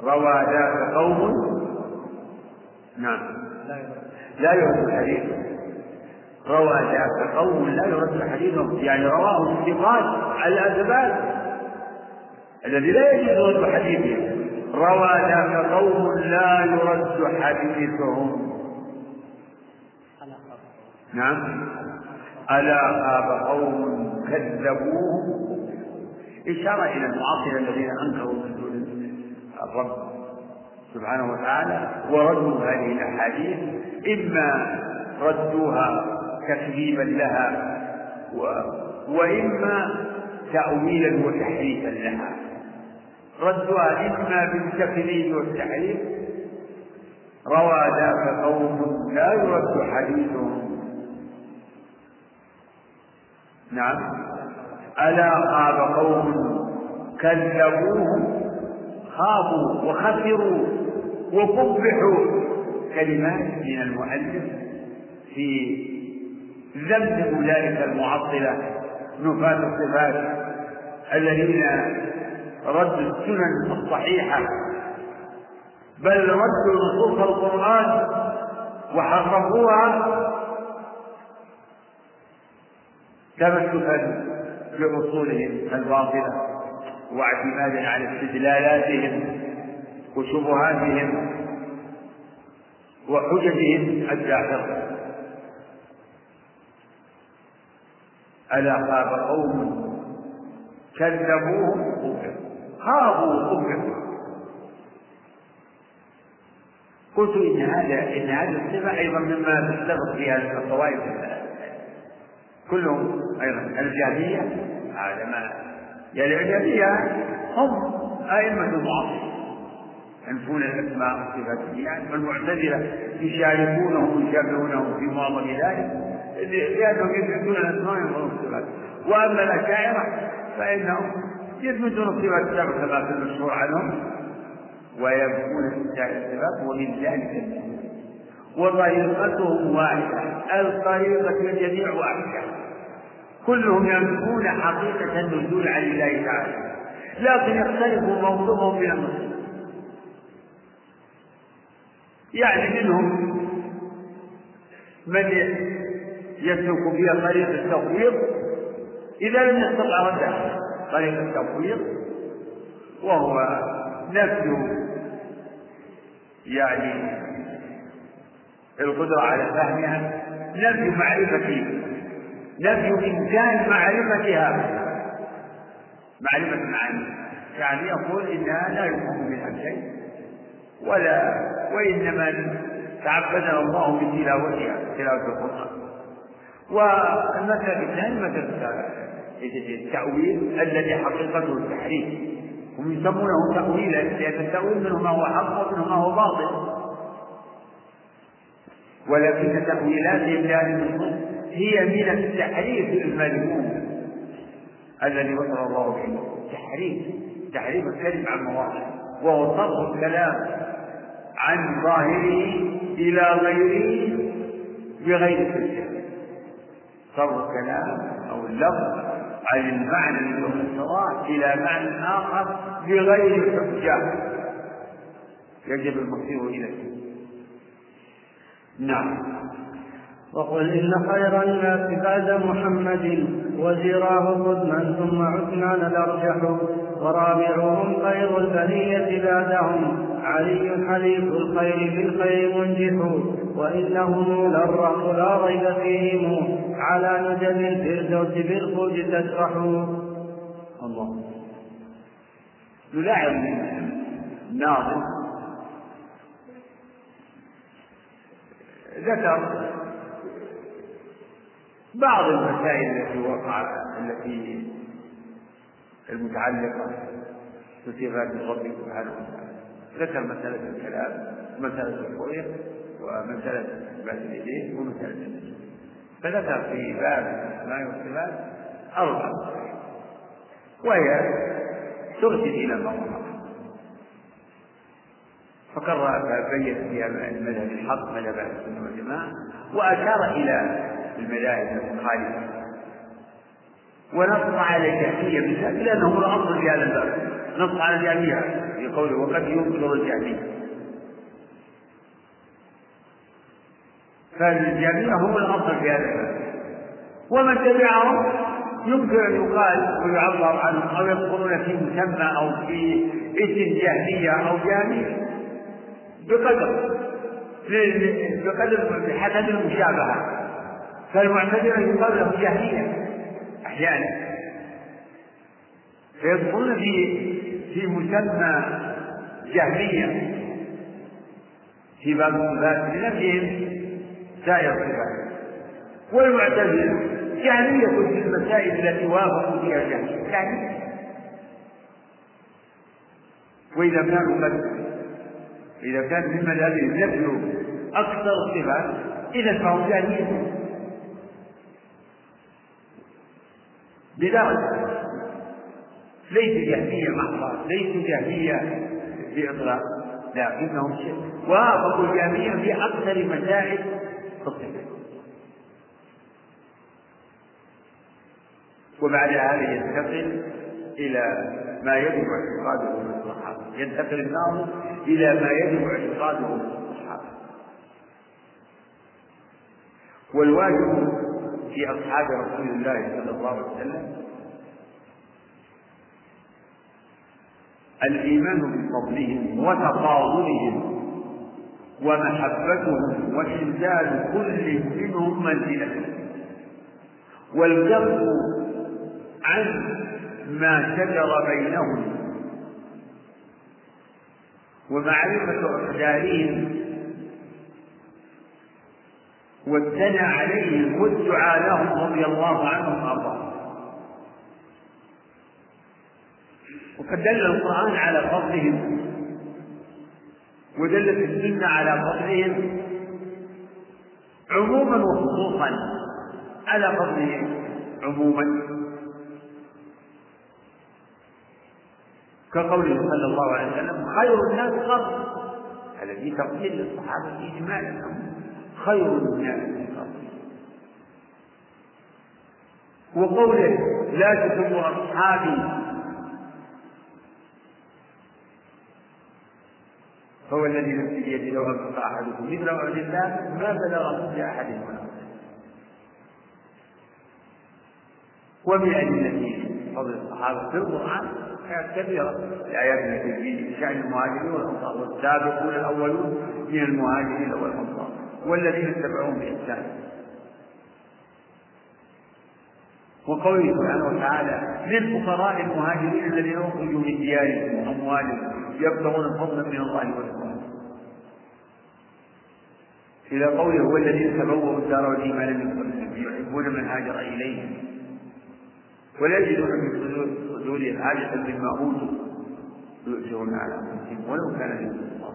روى ذاك قوم. نعم. لا يرد الحديث. روى ذاك قوم لا يرد حديثهم يعني رواه الثقات الأثبات الذي لا يجوز رد حديثهم روى ذاك قوم لا يرد حديثهم. نعم. ألا خاب قوم كذبوه. إشارة إلى المعاصرة الذين أنكروا نزول الرب سبحانه وتعالى. وردوا هذه الأحاديث. إما ردوها تكذيبا لها و... وإما تأويلا وتحريفا لها. ردها إما بالتكذيب والتحريف. روى ذاك قوم لا يرد حديثهم. نعم. ألا خاب قوم كذبوه خابوا وخسروا وقبحوا كلمات من المؤلف في ذم أولئك المعطلة نفاة الصفات الذين ردوا السنن الصحيحة. بل ردوا نصوص القرآن وحرفوها تمسكا بأصولهم الباطلة واعتمادا على استدلالاتهم وشبهاتهم وحججهم الداخلة ألا خاب قوم كذبوهم خابوا وكفروا قلت إن هذا إن هذا الصفة أيضا مما تستغرق فيها الطوائف كلهم أيضا الجاهلية هذا ما يعني الجاهلية هم أئمة المعاصرين ينفون الأسماء والصفات يعني والمعتزلة يشاركونهم ويشابهونهم في معظم ذلك. لأنهم يثبتون الأسماء وينفون الصفات وأما الأشاعرة فإنهم يثبتون الصفات كما في المشهور عنهم ويبقون الصفات ومن ذلك وطريقتهم واحدة الطريقة الجميع واحدة. كلهم ينفون حقيقة النزول عن الله تعالى لكن يختلف موضوعهم من النصوص يعني منهم من يسلك بها طريق التفويض إذا لم يستطع ردها طريق التفويض وهو نفي يعني القدرة على فهمها نفي معرفة نفي إمكان معرفتها. معرفة المعاني يعني يقول إنها لا يفهم منها شيء ولا وإنما تعبدنا الله بتلاوتها تلاوة القرآن. والمسألة الثانية مسألة التأويل الذي حقيقته التحريف. هم يسمونه تأويلا لأن التأويل منه ما هو حق ومنه ما هو باطل. ولكن لهذه النصوص هي من التحريف المذموم الذي وصل الله به. تحريف تحريف الكلم عن مواضعه وهو صرف الكلام عن ظاهره إلى غيره بغير تفسير صرف الكلام أو اللفظ عن المعنى المستوى إلى معنى آخر بغير حجة. يجب المصير إليه. نعم. وقل إن خير الناس بعد محمد وزراه قدما ثم عثمان الأرجح ورابعهم خير البرية بعدهم علي حليف الخير في الخير منجح. وإنهم للرق لا ريب فيهم على نجم الفردوس بالخلد تسرح الله. يلاعب الناظم ذكر بعض المسائل التي وقع التي المتعلقة بصفات الرب سبحانه وتعالى ذكر مسألة الكلام ومسألة الرؤية ومسألة إثبات اليدين ومسألة فذكر في باب الأسماء والصفات أربع وهي ترشد إلى الموضوع فقرر بين فيها المذهب الحق مذهب السنة والجماعة وأشار إلى المذاهب المخالفة. ونص على الجهمية بالذات لأنه هو الأصل في هذا الباب. نص على الجهمية في قوله وقد ينكر الجهمية. فالجهمية هم الأصل في هذا الباب ومن تبعهم يمكن أن يقال ويعبر عنهم أو يدخلون في مسمى أو في اسم جهمية أو جهمية. بقدر بقدر بحسب المشابهة. فالمعتزلة يقال له جهمية أحيانا. فيدخلون في في مسمى جهمية. في باب الصفات لنفسهم سائر الصفات والمعتزلة جهمية في المسائل التي وافقوا فيها الجهمية جهمية وإذا كانوا قد إذا كان من مذهبهم نفي أكثر الصفات إذا فهم جاهلين. لذلك ليس جهمية محضة ليسوا جهمية بإطلاق لكنهم وافقوا الجهمية في أكثر مسائل الصفات وبعد هذا ينتقل إلى ما يجب اعتقاده من الصحابة. ينتقل الناظر إلى ما يجب اعتقاده من الصحابة. والواجب في أصحاب رسول الله صلى الله عليه وسلم الإيمان بفضلهم وتفاضلهم ومحبتهم وإنزال كل منهم منزلته والكف عن ما شجر بينهم. ومعرفة أقدارهم والثنى عليهم والدعاء لهم رضي الله عنهم وأرضاهم. وقد دل القرآن على فضلهم. ودلت السنة على فضلهم عموما وخصوصا على فضلهم عموما. كقوله صلى الله عليه وسلم خير الناس قرن هذا في تقدير للصحابة إجمالا. خير الناس قرن وقوله لا تسبوا أصحابي هو الذي نفسي بيده لو أنفق أحدكم مثل أحد الله ما بلغ مثل أحد ومن أدلة فضل الصحابة في القرآن آيات كثيرة الآيات التي في شأن المهاجرين والأنصار والسابقون الأولون من المهاجرين والأنصار والذين اتبعوهم بإحسان. وقوله سبحانه وتعالى للفقراء المهاجرين الذين أخرجوا من ديارهم وأموالهم يبتغون فضلا من الله ورضوانه إلى قوله هو الذين تبوأوا الدار والإيمان من قبلهم يحبون من هاجر إليهم ولا يجدون من صدورهم حاجة مما أوتوا. يؤثرون على أنفسهم ولو كان الله.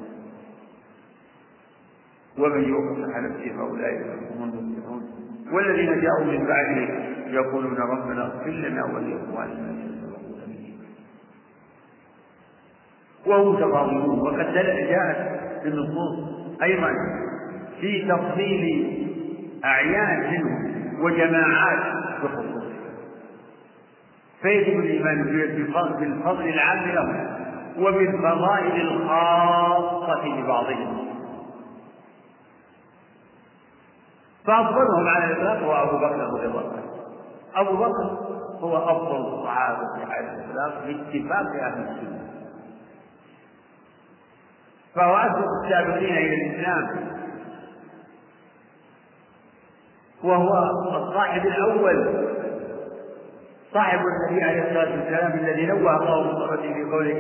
ومن يوق نفسه فأولئك هم المفلحون. والذين جاءوا من بعده يقولون ربنا اغفر لنا ولإخواننا. وهم تفاضلون وقد جاءت في النصوص أيضا في تفضيل أعيان منهم وجماعات بخصوص فيجب الإيمان بالفضل العام لهم وبالفضائل الخاصة لبعضهم فأفضلهم على الإطلاق هو أبو بكر رضي الله عنه. أبو بكر هو أفضل الصحابة عليه الإطلاق باتفاق أهل السنة. فهو السابقين إلى الإسلام. وهو الصاحب الأول صاحب النبي عليه الصلاة والسلام الذي نوه الله بصفته في قوله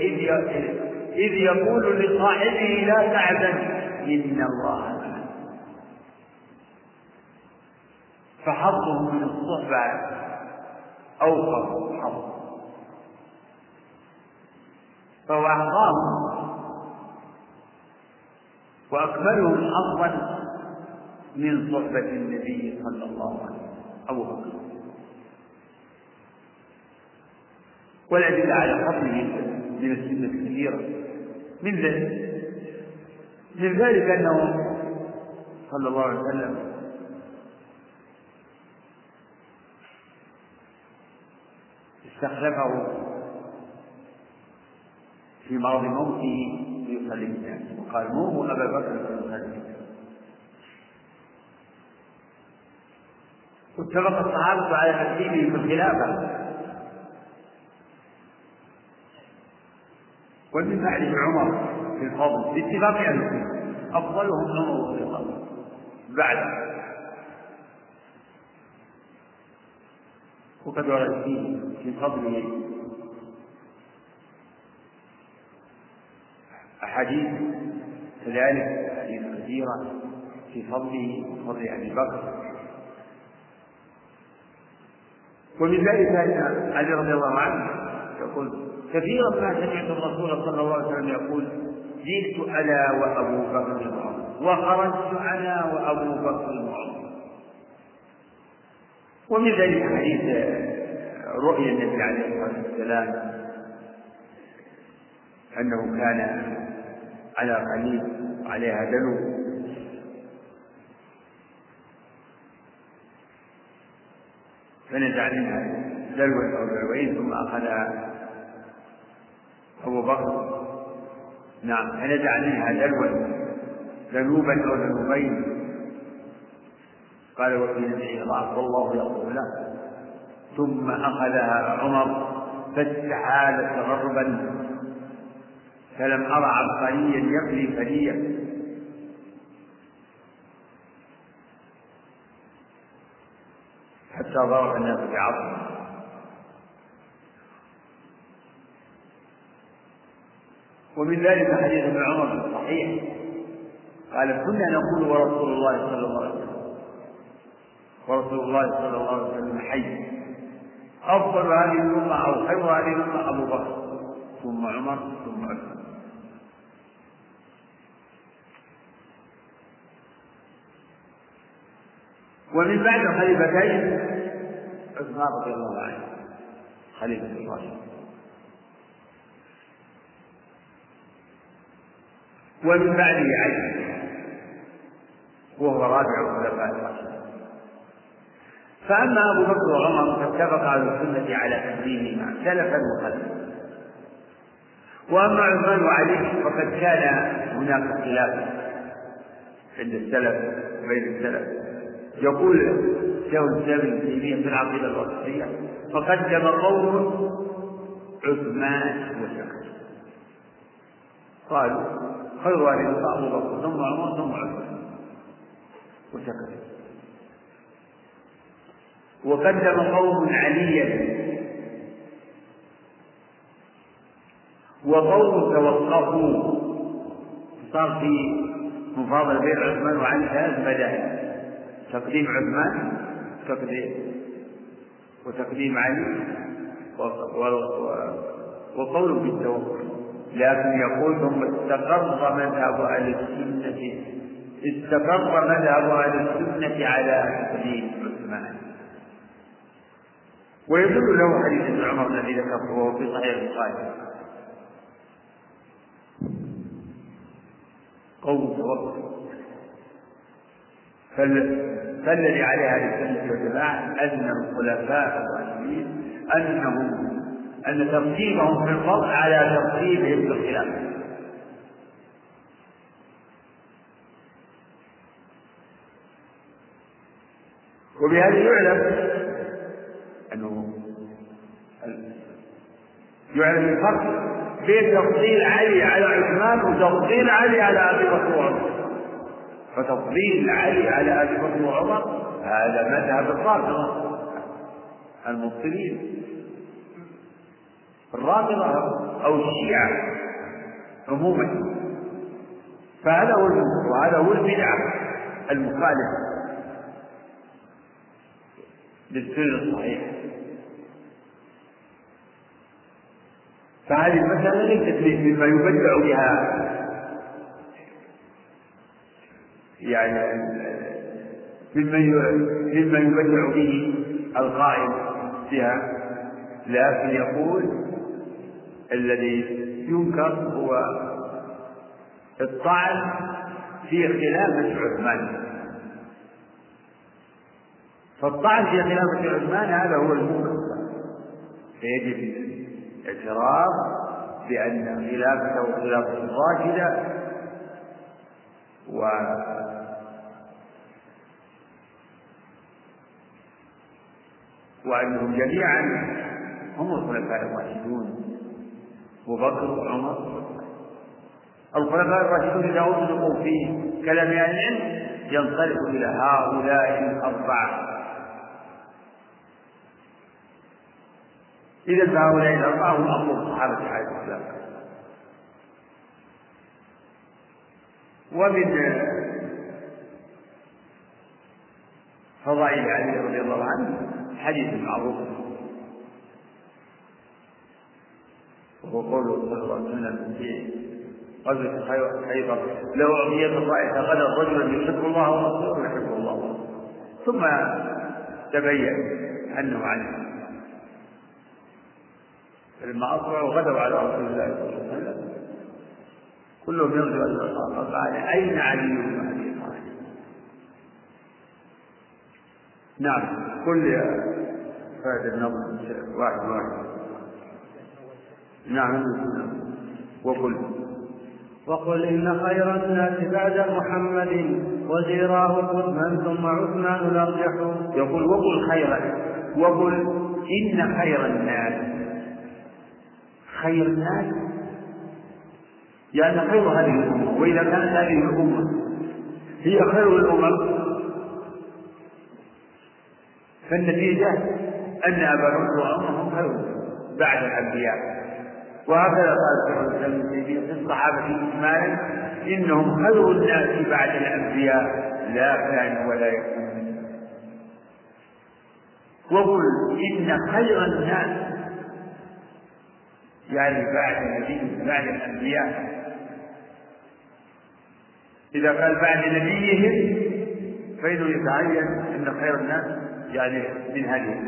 إذ يقول لصاحبه لا تحزن إن الله فحظه من الصحبة أوفر حظ فهو أعطاهم وأكملهم حظا من صحبة النبي صلى الله عليه وسلم. أبو بكر والأدلة على فضله من السنة كثيرة من ذلك. من ذلك أنه صلى الله عليه وسلم استخلفه في مرض موته ليصلي بالناس وقال مروا أبا بكر فليصلي واتفق الصحابة على ترتيبه في الخلافة. ومن بعده عمر في الفضل باتفاق أهل أفضلهم عمر رضي الله بعد وقد ورد فيه في فضله أحاديث كذلك أحاديث كثيرة في فضله وفضل أبي بكر. ومن ذلك أن علي رضي الله عنه يقول كثيرا ما سمعت الرسول صلى الله عليه وسلم يقول جئت أنا وأبو بكر وعمر وخرجت أنا وأبو بكر وعمر ومن ذلك حديث رؤيا النبي عليه الصلاة والسلام أنه كان على قليل وعليها دلو فنزع منها دلوا أو دلوين ثم أخذ أبو بكر. نعم فنزع منها دلوا ذنوبا أو ذنوبين قال وفي نزعه ضعف والله يغفر له. ثم أخذها عمر فاستحال تغربا. فلم أرى عبقريا يقلي فليا حتى ضرب الناس بعظمه ومن ذلك حديث ابن عمر في الصحيح قال كنا نقول ورسول الله صلى الله عليه وسلم ورسول الله صلى الله عليه وسلم حي. أفضل هذه الأمة أو خير هذه الأمة أبو بكر ثم عمر ثم عثمان. ومن بعد الخليفتين عثمان رضي الله عنه خليفة الراشد ومن بعده علي وهو رابع الخلفاء الراشدين. فأما أبو بكر وعمر فاتفق أهل السنة على تقديمهما سلفا وخلفا وأما عثمان وعلي فقد كان هناك خلاف عند السلف وبين السلف. يقول شيخ الإسلام ابن تيمية في العقيدة الوصفيه فقدم قوم عثمان وسكت قالوا خير هذه ابو بكر ثم عمر ثم عثمان وسكت وقدم قوم عليا. وقوم توقفوا. صار في مفاضلة بين عثمان وعلي ثلاث مذاهب تقديم عثمان تقديم وتقديم علي وقول بالتوكل لكن يقول ثم استقر مذهب أهل السنة استقر مذهب أهل السنة على تقديم عثمان. ويدل له حديث ابن عمر الذي ذكرته وهو في صحيح البخاري. قول توكل فالذي عليه أهل السنة والجماعة أن الخلفاء الراشدين انهم أن ترتيبهم في الفضل على ترتيبهم في الخلافه وبهذا يعلم يعلم الفرق بين تفضيل علي على عثمان وتفضيل علي على أبي بكر وعمر. فتفضيل علي على أبي بكر وعمر هذا مذهب الرافضة. المبطلين. الرافضة أو الشيعة عموما. فهذا هو وهذا هو البدعه المخالفة للسنه الصحيحه فهذه المسألة ليست مما يبدع بها. يعني مما يبدع به القائل بها. لكن يقول الذي ينكر هو الطعن في خلافة عثمان. فالطعن في خلافة عثمان هذا هو المنكر. فيجب الاعتراف بأن خلافته خلافة راشدة و وأنهم جميعا هم الخلفاء الراشدون أبو بكر وعمر. الخلفاء الراشدون إذا أطلقوا في كلام أهل العلم ينطلق إلى هؤلاء الأربعة. إذا فهؤلاء الأربعة هم أفضل الصحابة عليه السلام ومن فضائل علي رضي الله عنه حديث معروف. وهو قوله صلى الله عليه وسلم في غزوة خيبر لو أعطيت الرائحة غدا رجلا يحب الله ورسوله ويحب الله. ثم تبين أنه عنه فلما أصبحوا غدوا على رسول الله صلى الله عليه وسلم كلهم يرجو أن قال أين علي بن أبي طالب؟ نعم قل يا فهد النظر واحد واحد. نعم وقل. وقل إن خير الناس بعد محمد وزيراه قدما ثم عثمان الأرجح. يقول وقل خيرا. وقل إن خير الناس خير الناس؟ يعني خير هذه الأمة وإذا كانت هذه الأمة هي خير الأمم فالنتيجة أن أبا بكر وعمر هم خير بعد الأنبياء. وهكذا قال شيخ الاسلام ابن تيميه في الصحابة اجمالا إنهم خير الناس بعد الأنبياء لا كان ولا يكون. وقل إن خير الناس يعني بعد النبي بعد الأنبياء. إذا قال بعد نبيهم فإنه يتعين أن خير الناس يعني من هذه.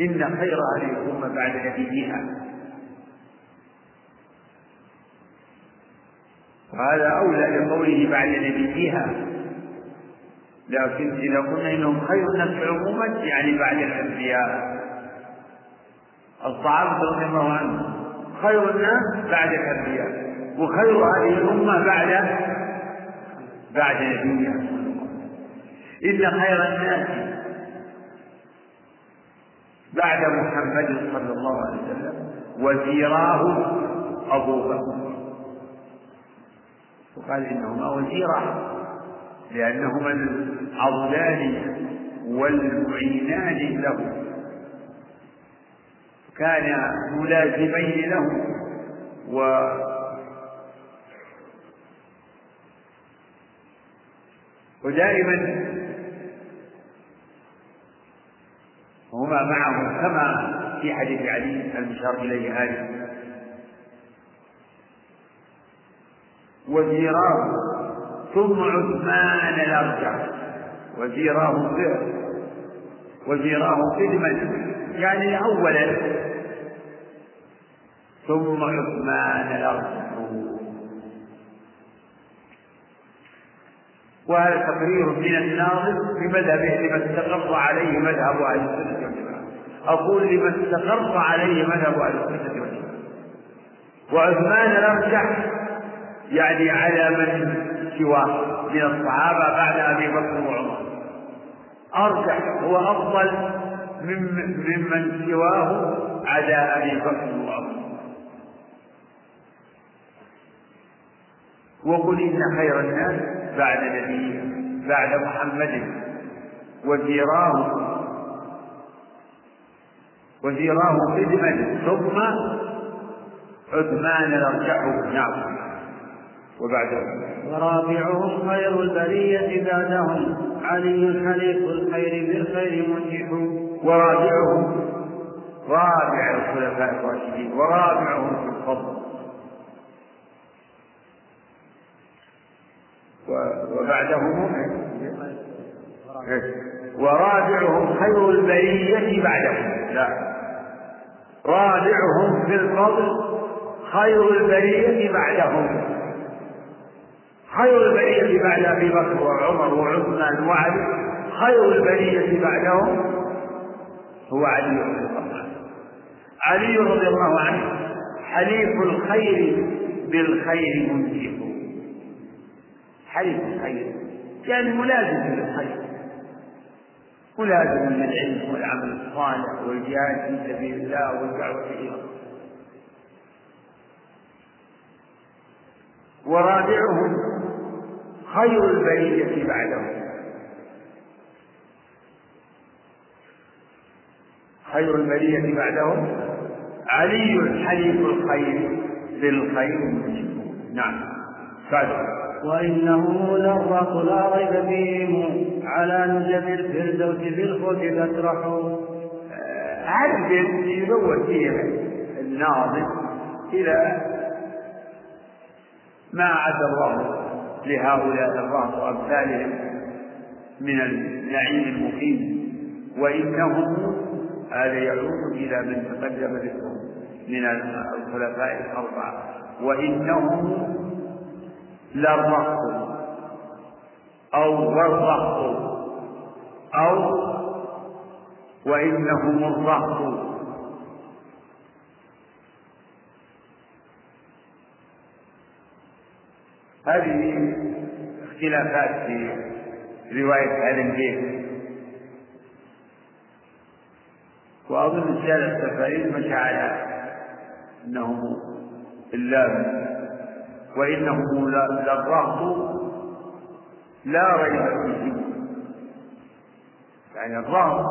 إن خير هذه الأمة بعد نبيها. وهذا أولى لقوله بعد نبيها. لكن إذا قلنا إنهم خير الناس عموما يعني بعد الأنبياء. الصحابة رضي الله عنهم. خير الناس بعد الأنبياء وخير هذه الأمة بعد بعد نبيها إن خير الناس بعد محمد صلى الله عليه وسلم وزيراه أبو بكر. وقال إنهما وزيرا لأنهما العضلان والمعينان له. كان ملازمين له. و ودائما هما معه كما في حديث علي المشار إليه هذه. وزيراه ثم عثمان الأرجع وزيراه وزيراه قدما يعني أولا ثم عثمان الأرجع وهذا تقرير من الناظر بمذهبه لما استقر عليه مذهب أهل السنة أقول لما استقر عليه مذهب أهل السنة وعثمان الأرجح يعني على من سواه من الصحابة بعد أبي بكر وعمر. أرجح هو أفضل ممن سواه على أبي بكر وعمر وقل إن خير الناس بعد نبيه بعد محمد وزيراه وزيراه خدمة ثم عثمان الأرجح نعم. وبعدهم ورابعهم خير البرية بعدهم علي خليف الخير بالخير منجح. ورابعهم رابع الخلفاء الراشدين ورابعهم في الفضل. وبعدهم ورابعهم خير البرية بعدهم. لا. رابعهم في الفضل خير البرية بعدهم. خير البرية بعد أبي بكر وعمر وعثمان وعلي خير البرية بعدهم هو علي بن الخطاب علي رضي الله عنه حليف الخير بالخير منجح حليف الخير يعني ملازم للخير. ملازم للعلم والعمل الصالح والجهاد في سبيل الله والدعوة إلى الله. ورابعهم خير البرية بعدهم خير البرية بعدهم. علي حليف الخير بالخير نعم. بعد وإنه للرق لا ريب فيهم. على نجب الفردوس في الخلد تسرح عدل يدور فيه الناظم إلى ما عد الله لهؤلاء الرهط وأمثالهم من النعيم المقيم. وإنهم هذا يعود إلى من تقدم ذكره من الخلفاء الأربعة وإنهم للرهط أو والرهط أو وإنهم الرهط هذه اختلافات في رواية هذا البيت وأظن سائر التفاريد مشى على أنه اللام وإنه للرهط لا ريب فيه يعني الرهط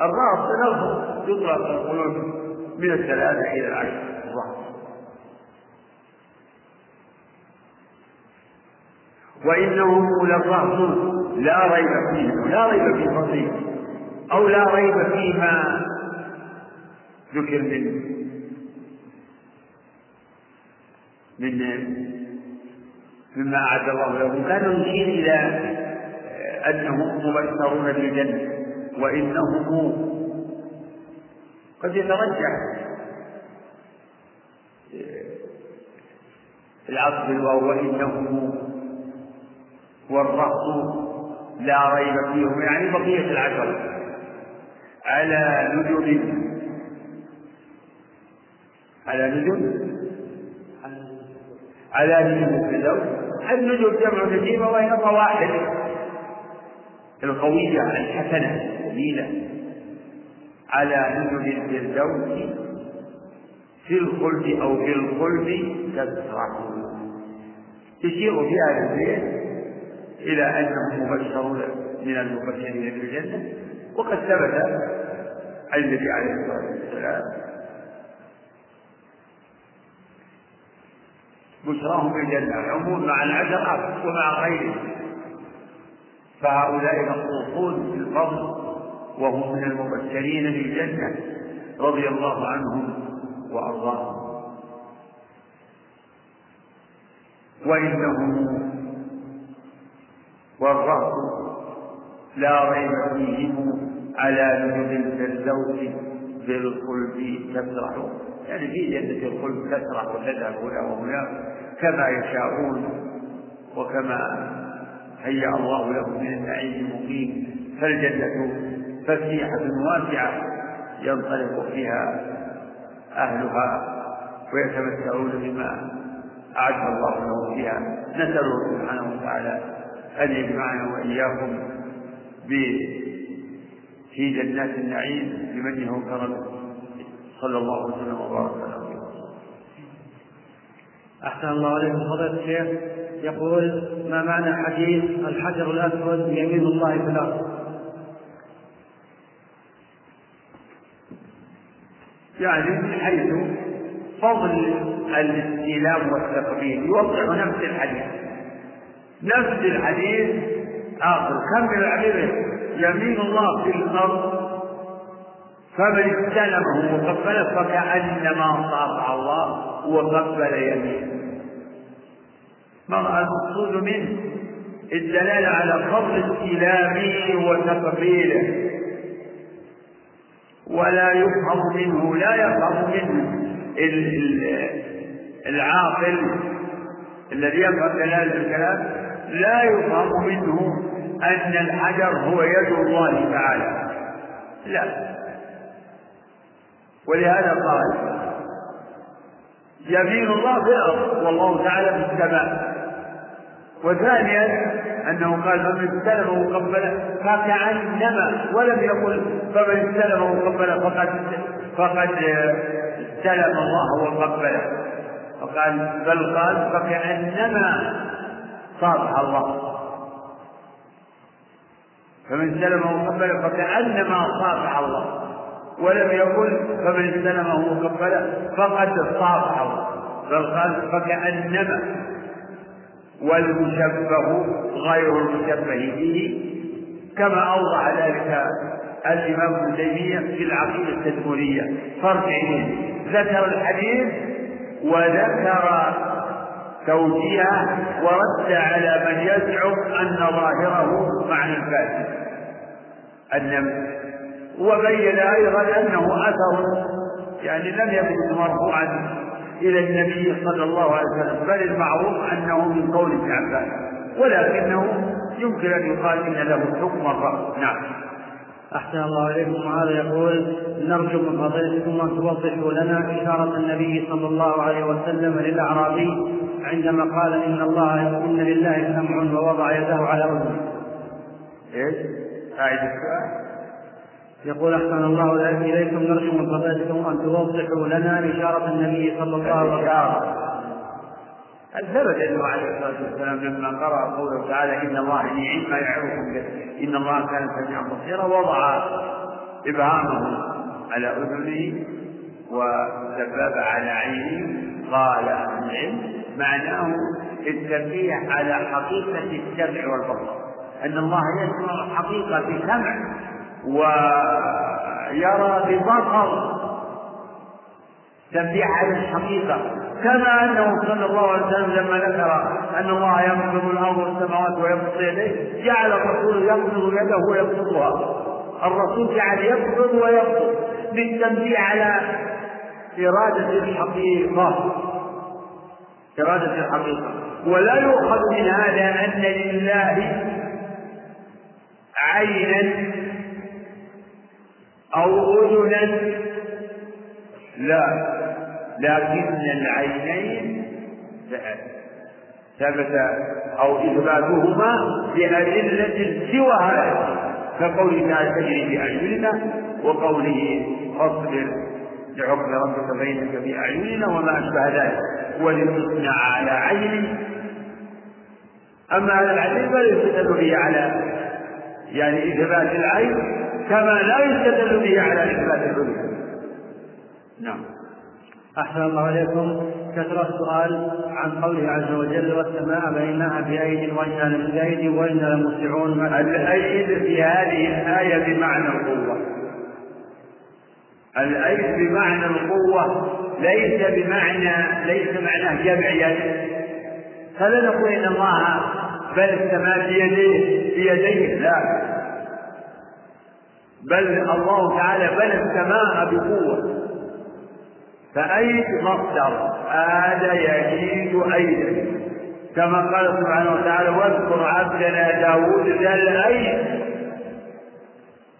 الرهط لفظ يطلق القلوب من الثلاثة إلى العشر. الرهط وإنه للرهط لا ريب فيه لا ريب في فضله أو لا ريب فيما ذكر من من مما أعد الله لهم كان يشير إلى أنهم مبشرون بالجنة وإنهم قد يترجح العصر الواو وإنهم والرهط لا ريب فيهم. يعني بقية العشرة على نجم على نجم على نجم الفردوس النجم جمع نجيمة وهي الرواحل القوية الحسنة الجميلة. على نجم الفردوس في الخلد أو في الخلد تسرح تشير في هذا البيت إلى أنهم مبشرون من المبشرين بالجنة وقد ثبت النبي عليه الصلاة والسلام. بشراهم بالجنة عموم مع العشرة ومع غيره فهؤلاء مخصوصون بالفضل وهم من المبشرين بالجنة رضي الله عنهم وأرضاهم. وإنهم والرهط لا ريب فيهم على نجم الفردوس بالخلد تسرح. يعني في جنة الخلد تسرح وتذهب هنا وهنا كما يشاءون وكما هيأ الله لهم من النعيم المقيم. فالجنة فسيحة واسعة ينطلق فيها أهلها ويتمتعون بما أعد الله لهم فيها. نسأله سبحانه وتعالى أن يجمعنا وإياكم في جنات النعيم بمنه وكرمه صلى الله وسلم وبارك على أحسن الله عليكم فضيلة الشيخ. يقول ما معنى حديث الحجر الأسود يمين الله في الأرض؟ يعني من حيث فضل الاستلام والتقبيل يوضح نفس الحديث. نفس الحديث. آخر كمل العبير يمين الله في الأرض فمن استلمه وقبله فكأنما صافح الله وقبل يمينه. ما المقصود منه الدلالة على فضل استلامه وتقبيله. ولا يفهم منه لا يفهم منه العاقل الذي يفهم دلالة الكلام لا يفهم منه أن الحجر هو يد الله تعالى. لا. ولهذا قال يمين الله في الأرض والله تعالى في السماء. وثانيا أنه قال فمن استلمه قبل فكأنما ولم يقل فمن استلمه قبل فقد فقد استلم الله وقبله فقال بل قال فكأنما صافح الله فمن استلمه قبل فكأنما صافح الله. ولم يقل فمن استلمه قبل فقد صافح الله. بل قال فكأنما. والمشبه غير المشبه به. كما أوضح ذلك الإمام ابن تيمية في العقيدة التدمرية. فرق ذكر الحديث وذكر توجيهه ورد على من يزعم أن ظاهره معنى الفاسد. النمل وبين أيضا أنه أثر يعني لم يكن مرفوعا إلى النبي صلى الله عليه وسلم بل المعروف أنه من قول ابن عباس ولكنه يمكن أن يقال إن له حكم الرفض. نعم. أحسن الله إليكم. وهذا يقول نرجو من فضيلتكم أن توضحوا لنا إشارة النبي صلى الله عليه وسلم للأعرابي عندما قال إن الله إن لله سمع ووضع يده على أذنه. إيش؟ أعيد السؤال. يقول أحسن الله إليكم نرجو من فضيلتكم أن توضحوا لنا إشارة النبي صلى الله عليه وسلم ثبت انه عليه الصلاة والسلام لما قرأ قوله تعالى إن الله نعم ما يعظكم به إن الله كان سميعا بصيرا وضع إبهامه على أذنه وسبب على عينه قال أهل العلم معناه التنبيه على حقيقة السمع والبصر. أن الله يسمع حقيقه بسمع ويرى ببصر. تنبيه على الحقيقة. كما أنه صلى الله عليه وسلم لما ذكر أن الله يقبض الأرض والسماوات ويبسط يديه جعل الرسول يقبض يده ويبسطها. الرسول جعل يقبض ويبسط. للتنبيه على إرادة الحقيقة. إرادة الحقيقة. ولا يؤخذ من هذا أن لله عينا أو أذنا. لا. لكن العينين ثبت أو إثباتهما بأدلة سوى هذا. كقوله تعالى تجري بأعيننا وقوله فاصبر. لحكم ربك بينك بأعيننا وما أشبه ذلك. ولتصنع على عيني أما على العين فلا يستدل به على يعني إثبات العين كما لا يستدل به على إثبات العلو نعم. أحسن الله إليكم. كثر السؤال عن قوله عز وجل والسماء بنيناها بأيد وإنا بأيد وإنا لموسعون. الأيد في هذه الآية بمعنى القوة. الأيد بمعنى القوة ليس بمعنى ليس معناه جمع يد. فلا نقول إن الله بل السماء بيديه بيديه لا. بل الله تعالى بنى السماء بقوة. فأيد مصدر؟ آد يزيد أيدا كما قال سبحانه وتعالى واذكر عبدنا داود ذا الأيد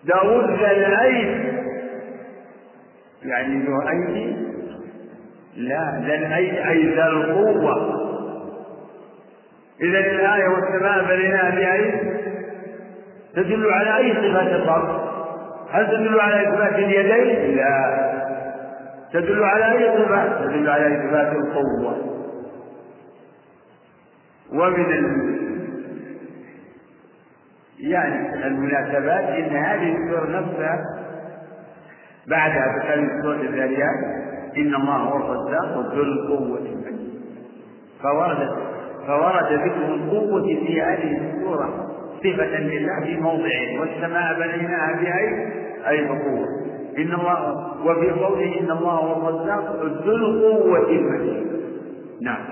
داود ذا الأيد يعني ذو أيدي لا ذا الأيد أي ذا القوة إذا الآية والسماء بنيناها بأيد تدل على أي صفات الرب هل تدل على إثبات اليدين؟ لا تدل على أي صفات؟ تدل على إثبات القوة ومن ال... يعني المناسبات إن هذه السورة نفسها بعدها بكلمة سورة الذاريات إن الله هو الرزاق ذو القوة فورد فورد ذكر القوة في هذه السورة صفة لله في موضعين والسماء بنيناها بأي؟ أي بقوة. إن الله وفي قوله إن الله هو الرزاق ذو القوة المتين. نعم.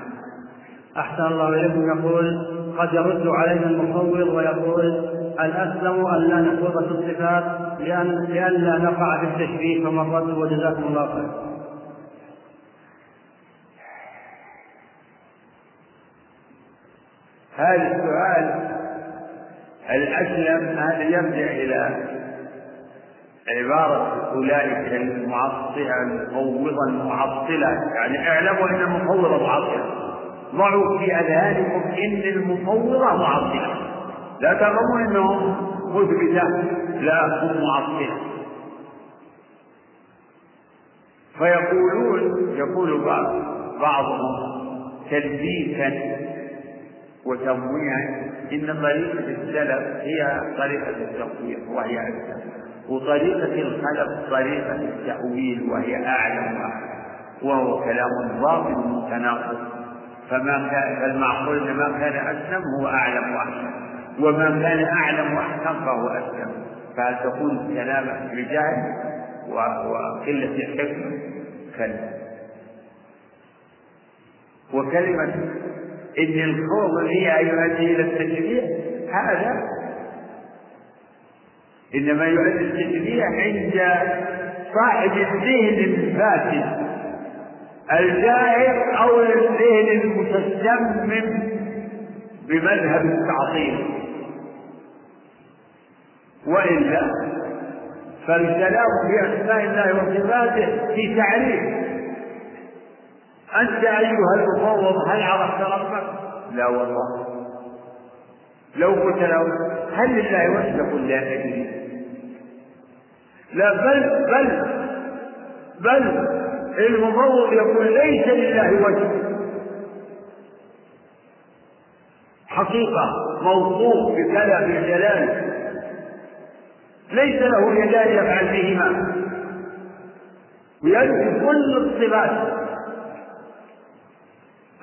أحسن الله إليكم. يقول قد يرد علينا المصور ويقول الأسلم أن لا نخوض في الصفات لأن لئلا نقع في التشبيه فمن رد وجزاكم الله خير. هذا السؤال الأسلم هذا يرجع إلى عبارة أولئك المعطلة المفوضة المعطلة. يعني اعلموا أن المفوضة معطلة. ضعوا في أذهانكم إن المفوضة معطلة. لا تظنوا أنهم مثبتة لا هم معطلة فيقولون يقول بعض بعضهم تلبيسا وتمويعا إن طريقة السلف هي طريقة التقوير وهي أكثر. وطريقة الخلف طريقة التأويل وهي وأعلم وهو كلام باطل متناقض. فما كان فالمعقول ان ما كان أسلم هو أعلم وأحسن. وما كان أعلم واحسن فهو اسلم فهل تكون كلامك بجهل وقلة الحكمة؟ كلا. وكلمة إن الخوض هي يؤدي إلى التشريع هذا إنما يؤدي التشريع عند صاحب الذهن الفاسد الجاهل أو الذهن المتسمم. بمذهب التعطيل وإلا فالكلام في أسماء الله وصفاته في تعريف. أنت أيها المفوض هل عرفت ربك؟ لا والله. لو قلت له هل لله وجه يقول لا أدري. لا بل بل بل المفوض يقول ليس لله وجه حقيقة موصوف بكلام الجلال. ليس له يدان يفعل بهما. وينفي كل الصفات.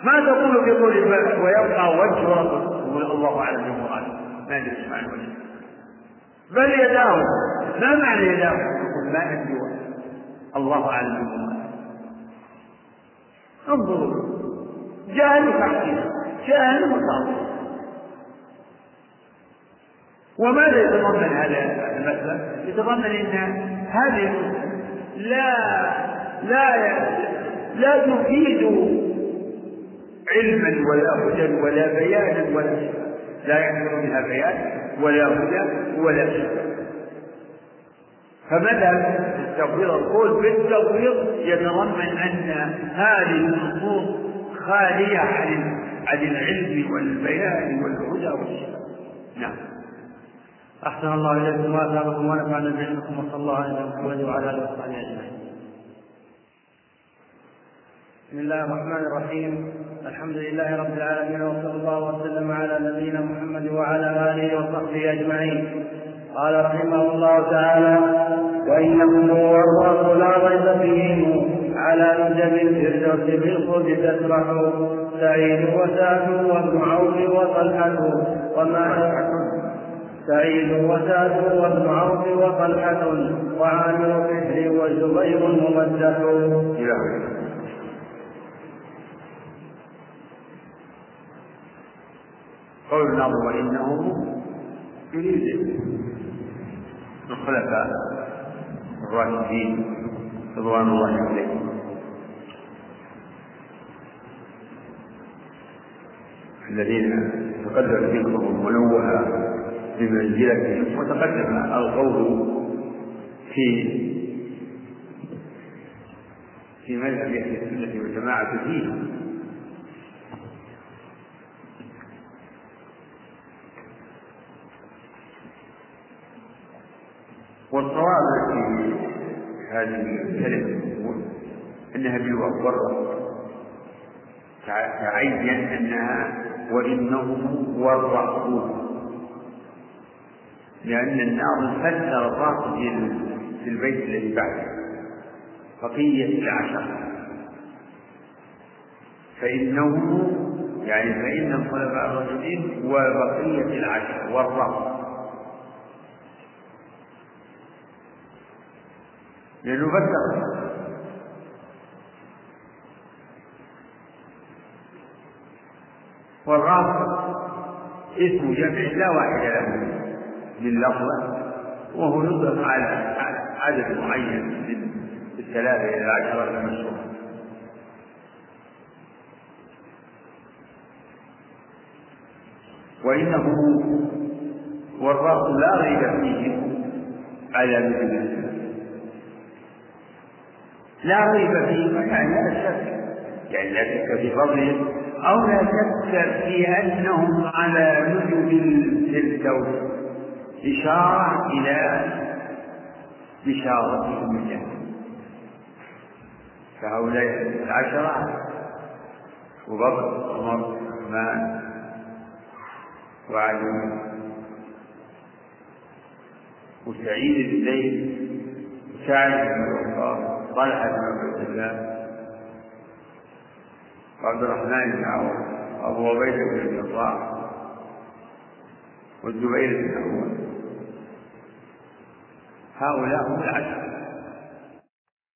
ما تقول في قول ويبقى وجه ربك؟ الله أعلم بمراده ما أدري معنى وجه. بل يداه. ما معنى يداه؟ يقول ما ادري الله أعلم بمراده انظروا جهل تحقيق جهل مطابق وماذا يتضمن هذا المسألة؟ يتضمن إن هذه لا لا لا تفيد علما ولا هدى ولا بيانا ولا لا يحصل منها بيان ولا هدى ولا شيء فمذهب التفويض؟ القول بالتفويض يتضمن أن هذه النصوص خالية عن العلم والبيان والهدى والشفاء. نعم. أحسن الله إليكم وأثابكم ونفعنا بعلمكم وصلى الله على محمد وعلى آله وصحبه أجمعين. بسم الله الرحمن الرحيم الحمد لله رب العالمين وصلى الله وسلم على نبينا محمد وعلى آله وصحبه أجمعين. قال رحمه الله تعالى وإنهم والرب لا ريب فيهم على نجم الفردوس بالخلد تسرح سعيد وسعد وابن عوف وطلحة وما سعيد وسعد وابن عوف وطلحة وعامر فهر وزبير ممدح قول النظر وإنهم يريد الخلفاء الراشدين رضوان الله عليهم. الذين تقدم ذكرهم ونوه بمنزلتهم وتقدم القول في في مذهب أهل السنة والجماعة فيه والصواب في هذه الكلمة أنها بالورة تعين أنها وإنهم ورقون لأن الناظم فسر الراس في البيت الذي بعده. بقية العشر. فإنه يعني فإن الخلفاء الراشدين وبقية العشر والرأس لأنه فسر والراس اسم جمع لا واحد له. من لفظة وهو يطلق على عدد معين من الثلاثة إلى العشرة المشهورة وإنه والرأس لا ريب فيه على مثل لا ريب فيه يعني لا شك يعني لا شك في فضلهم أو لا شك في أنهم على نجم الفردوس إشارة إلى بشارتهم الجنة فهؤلاء العشرة أبو بكر عمر عثمان وعلي وسعيد بن زيد وسعد بن وقاص طلحة بن عبد الله وعبد الرحمن بن عوف وأبو عبيدة بن الجراح والزبير بن عوف. هؤلاء هم العشرة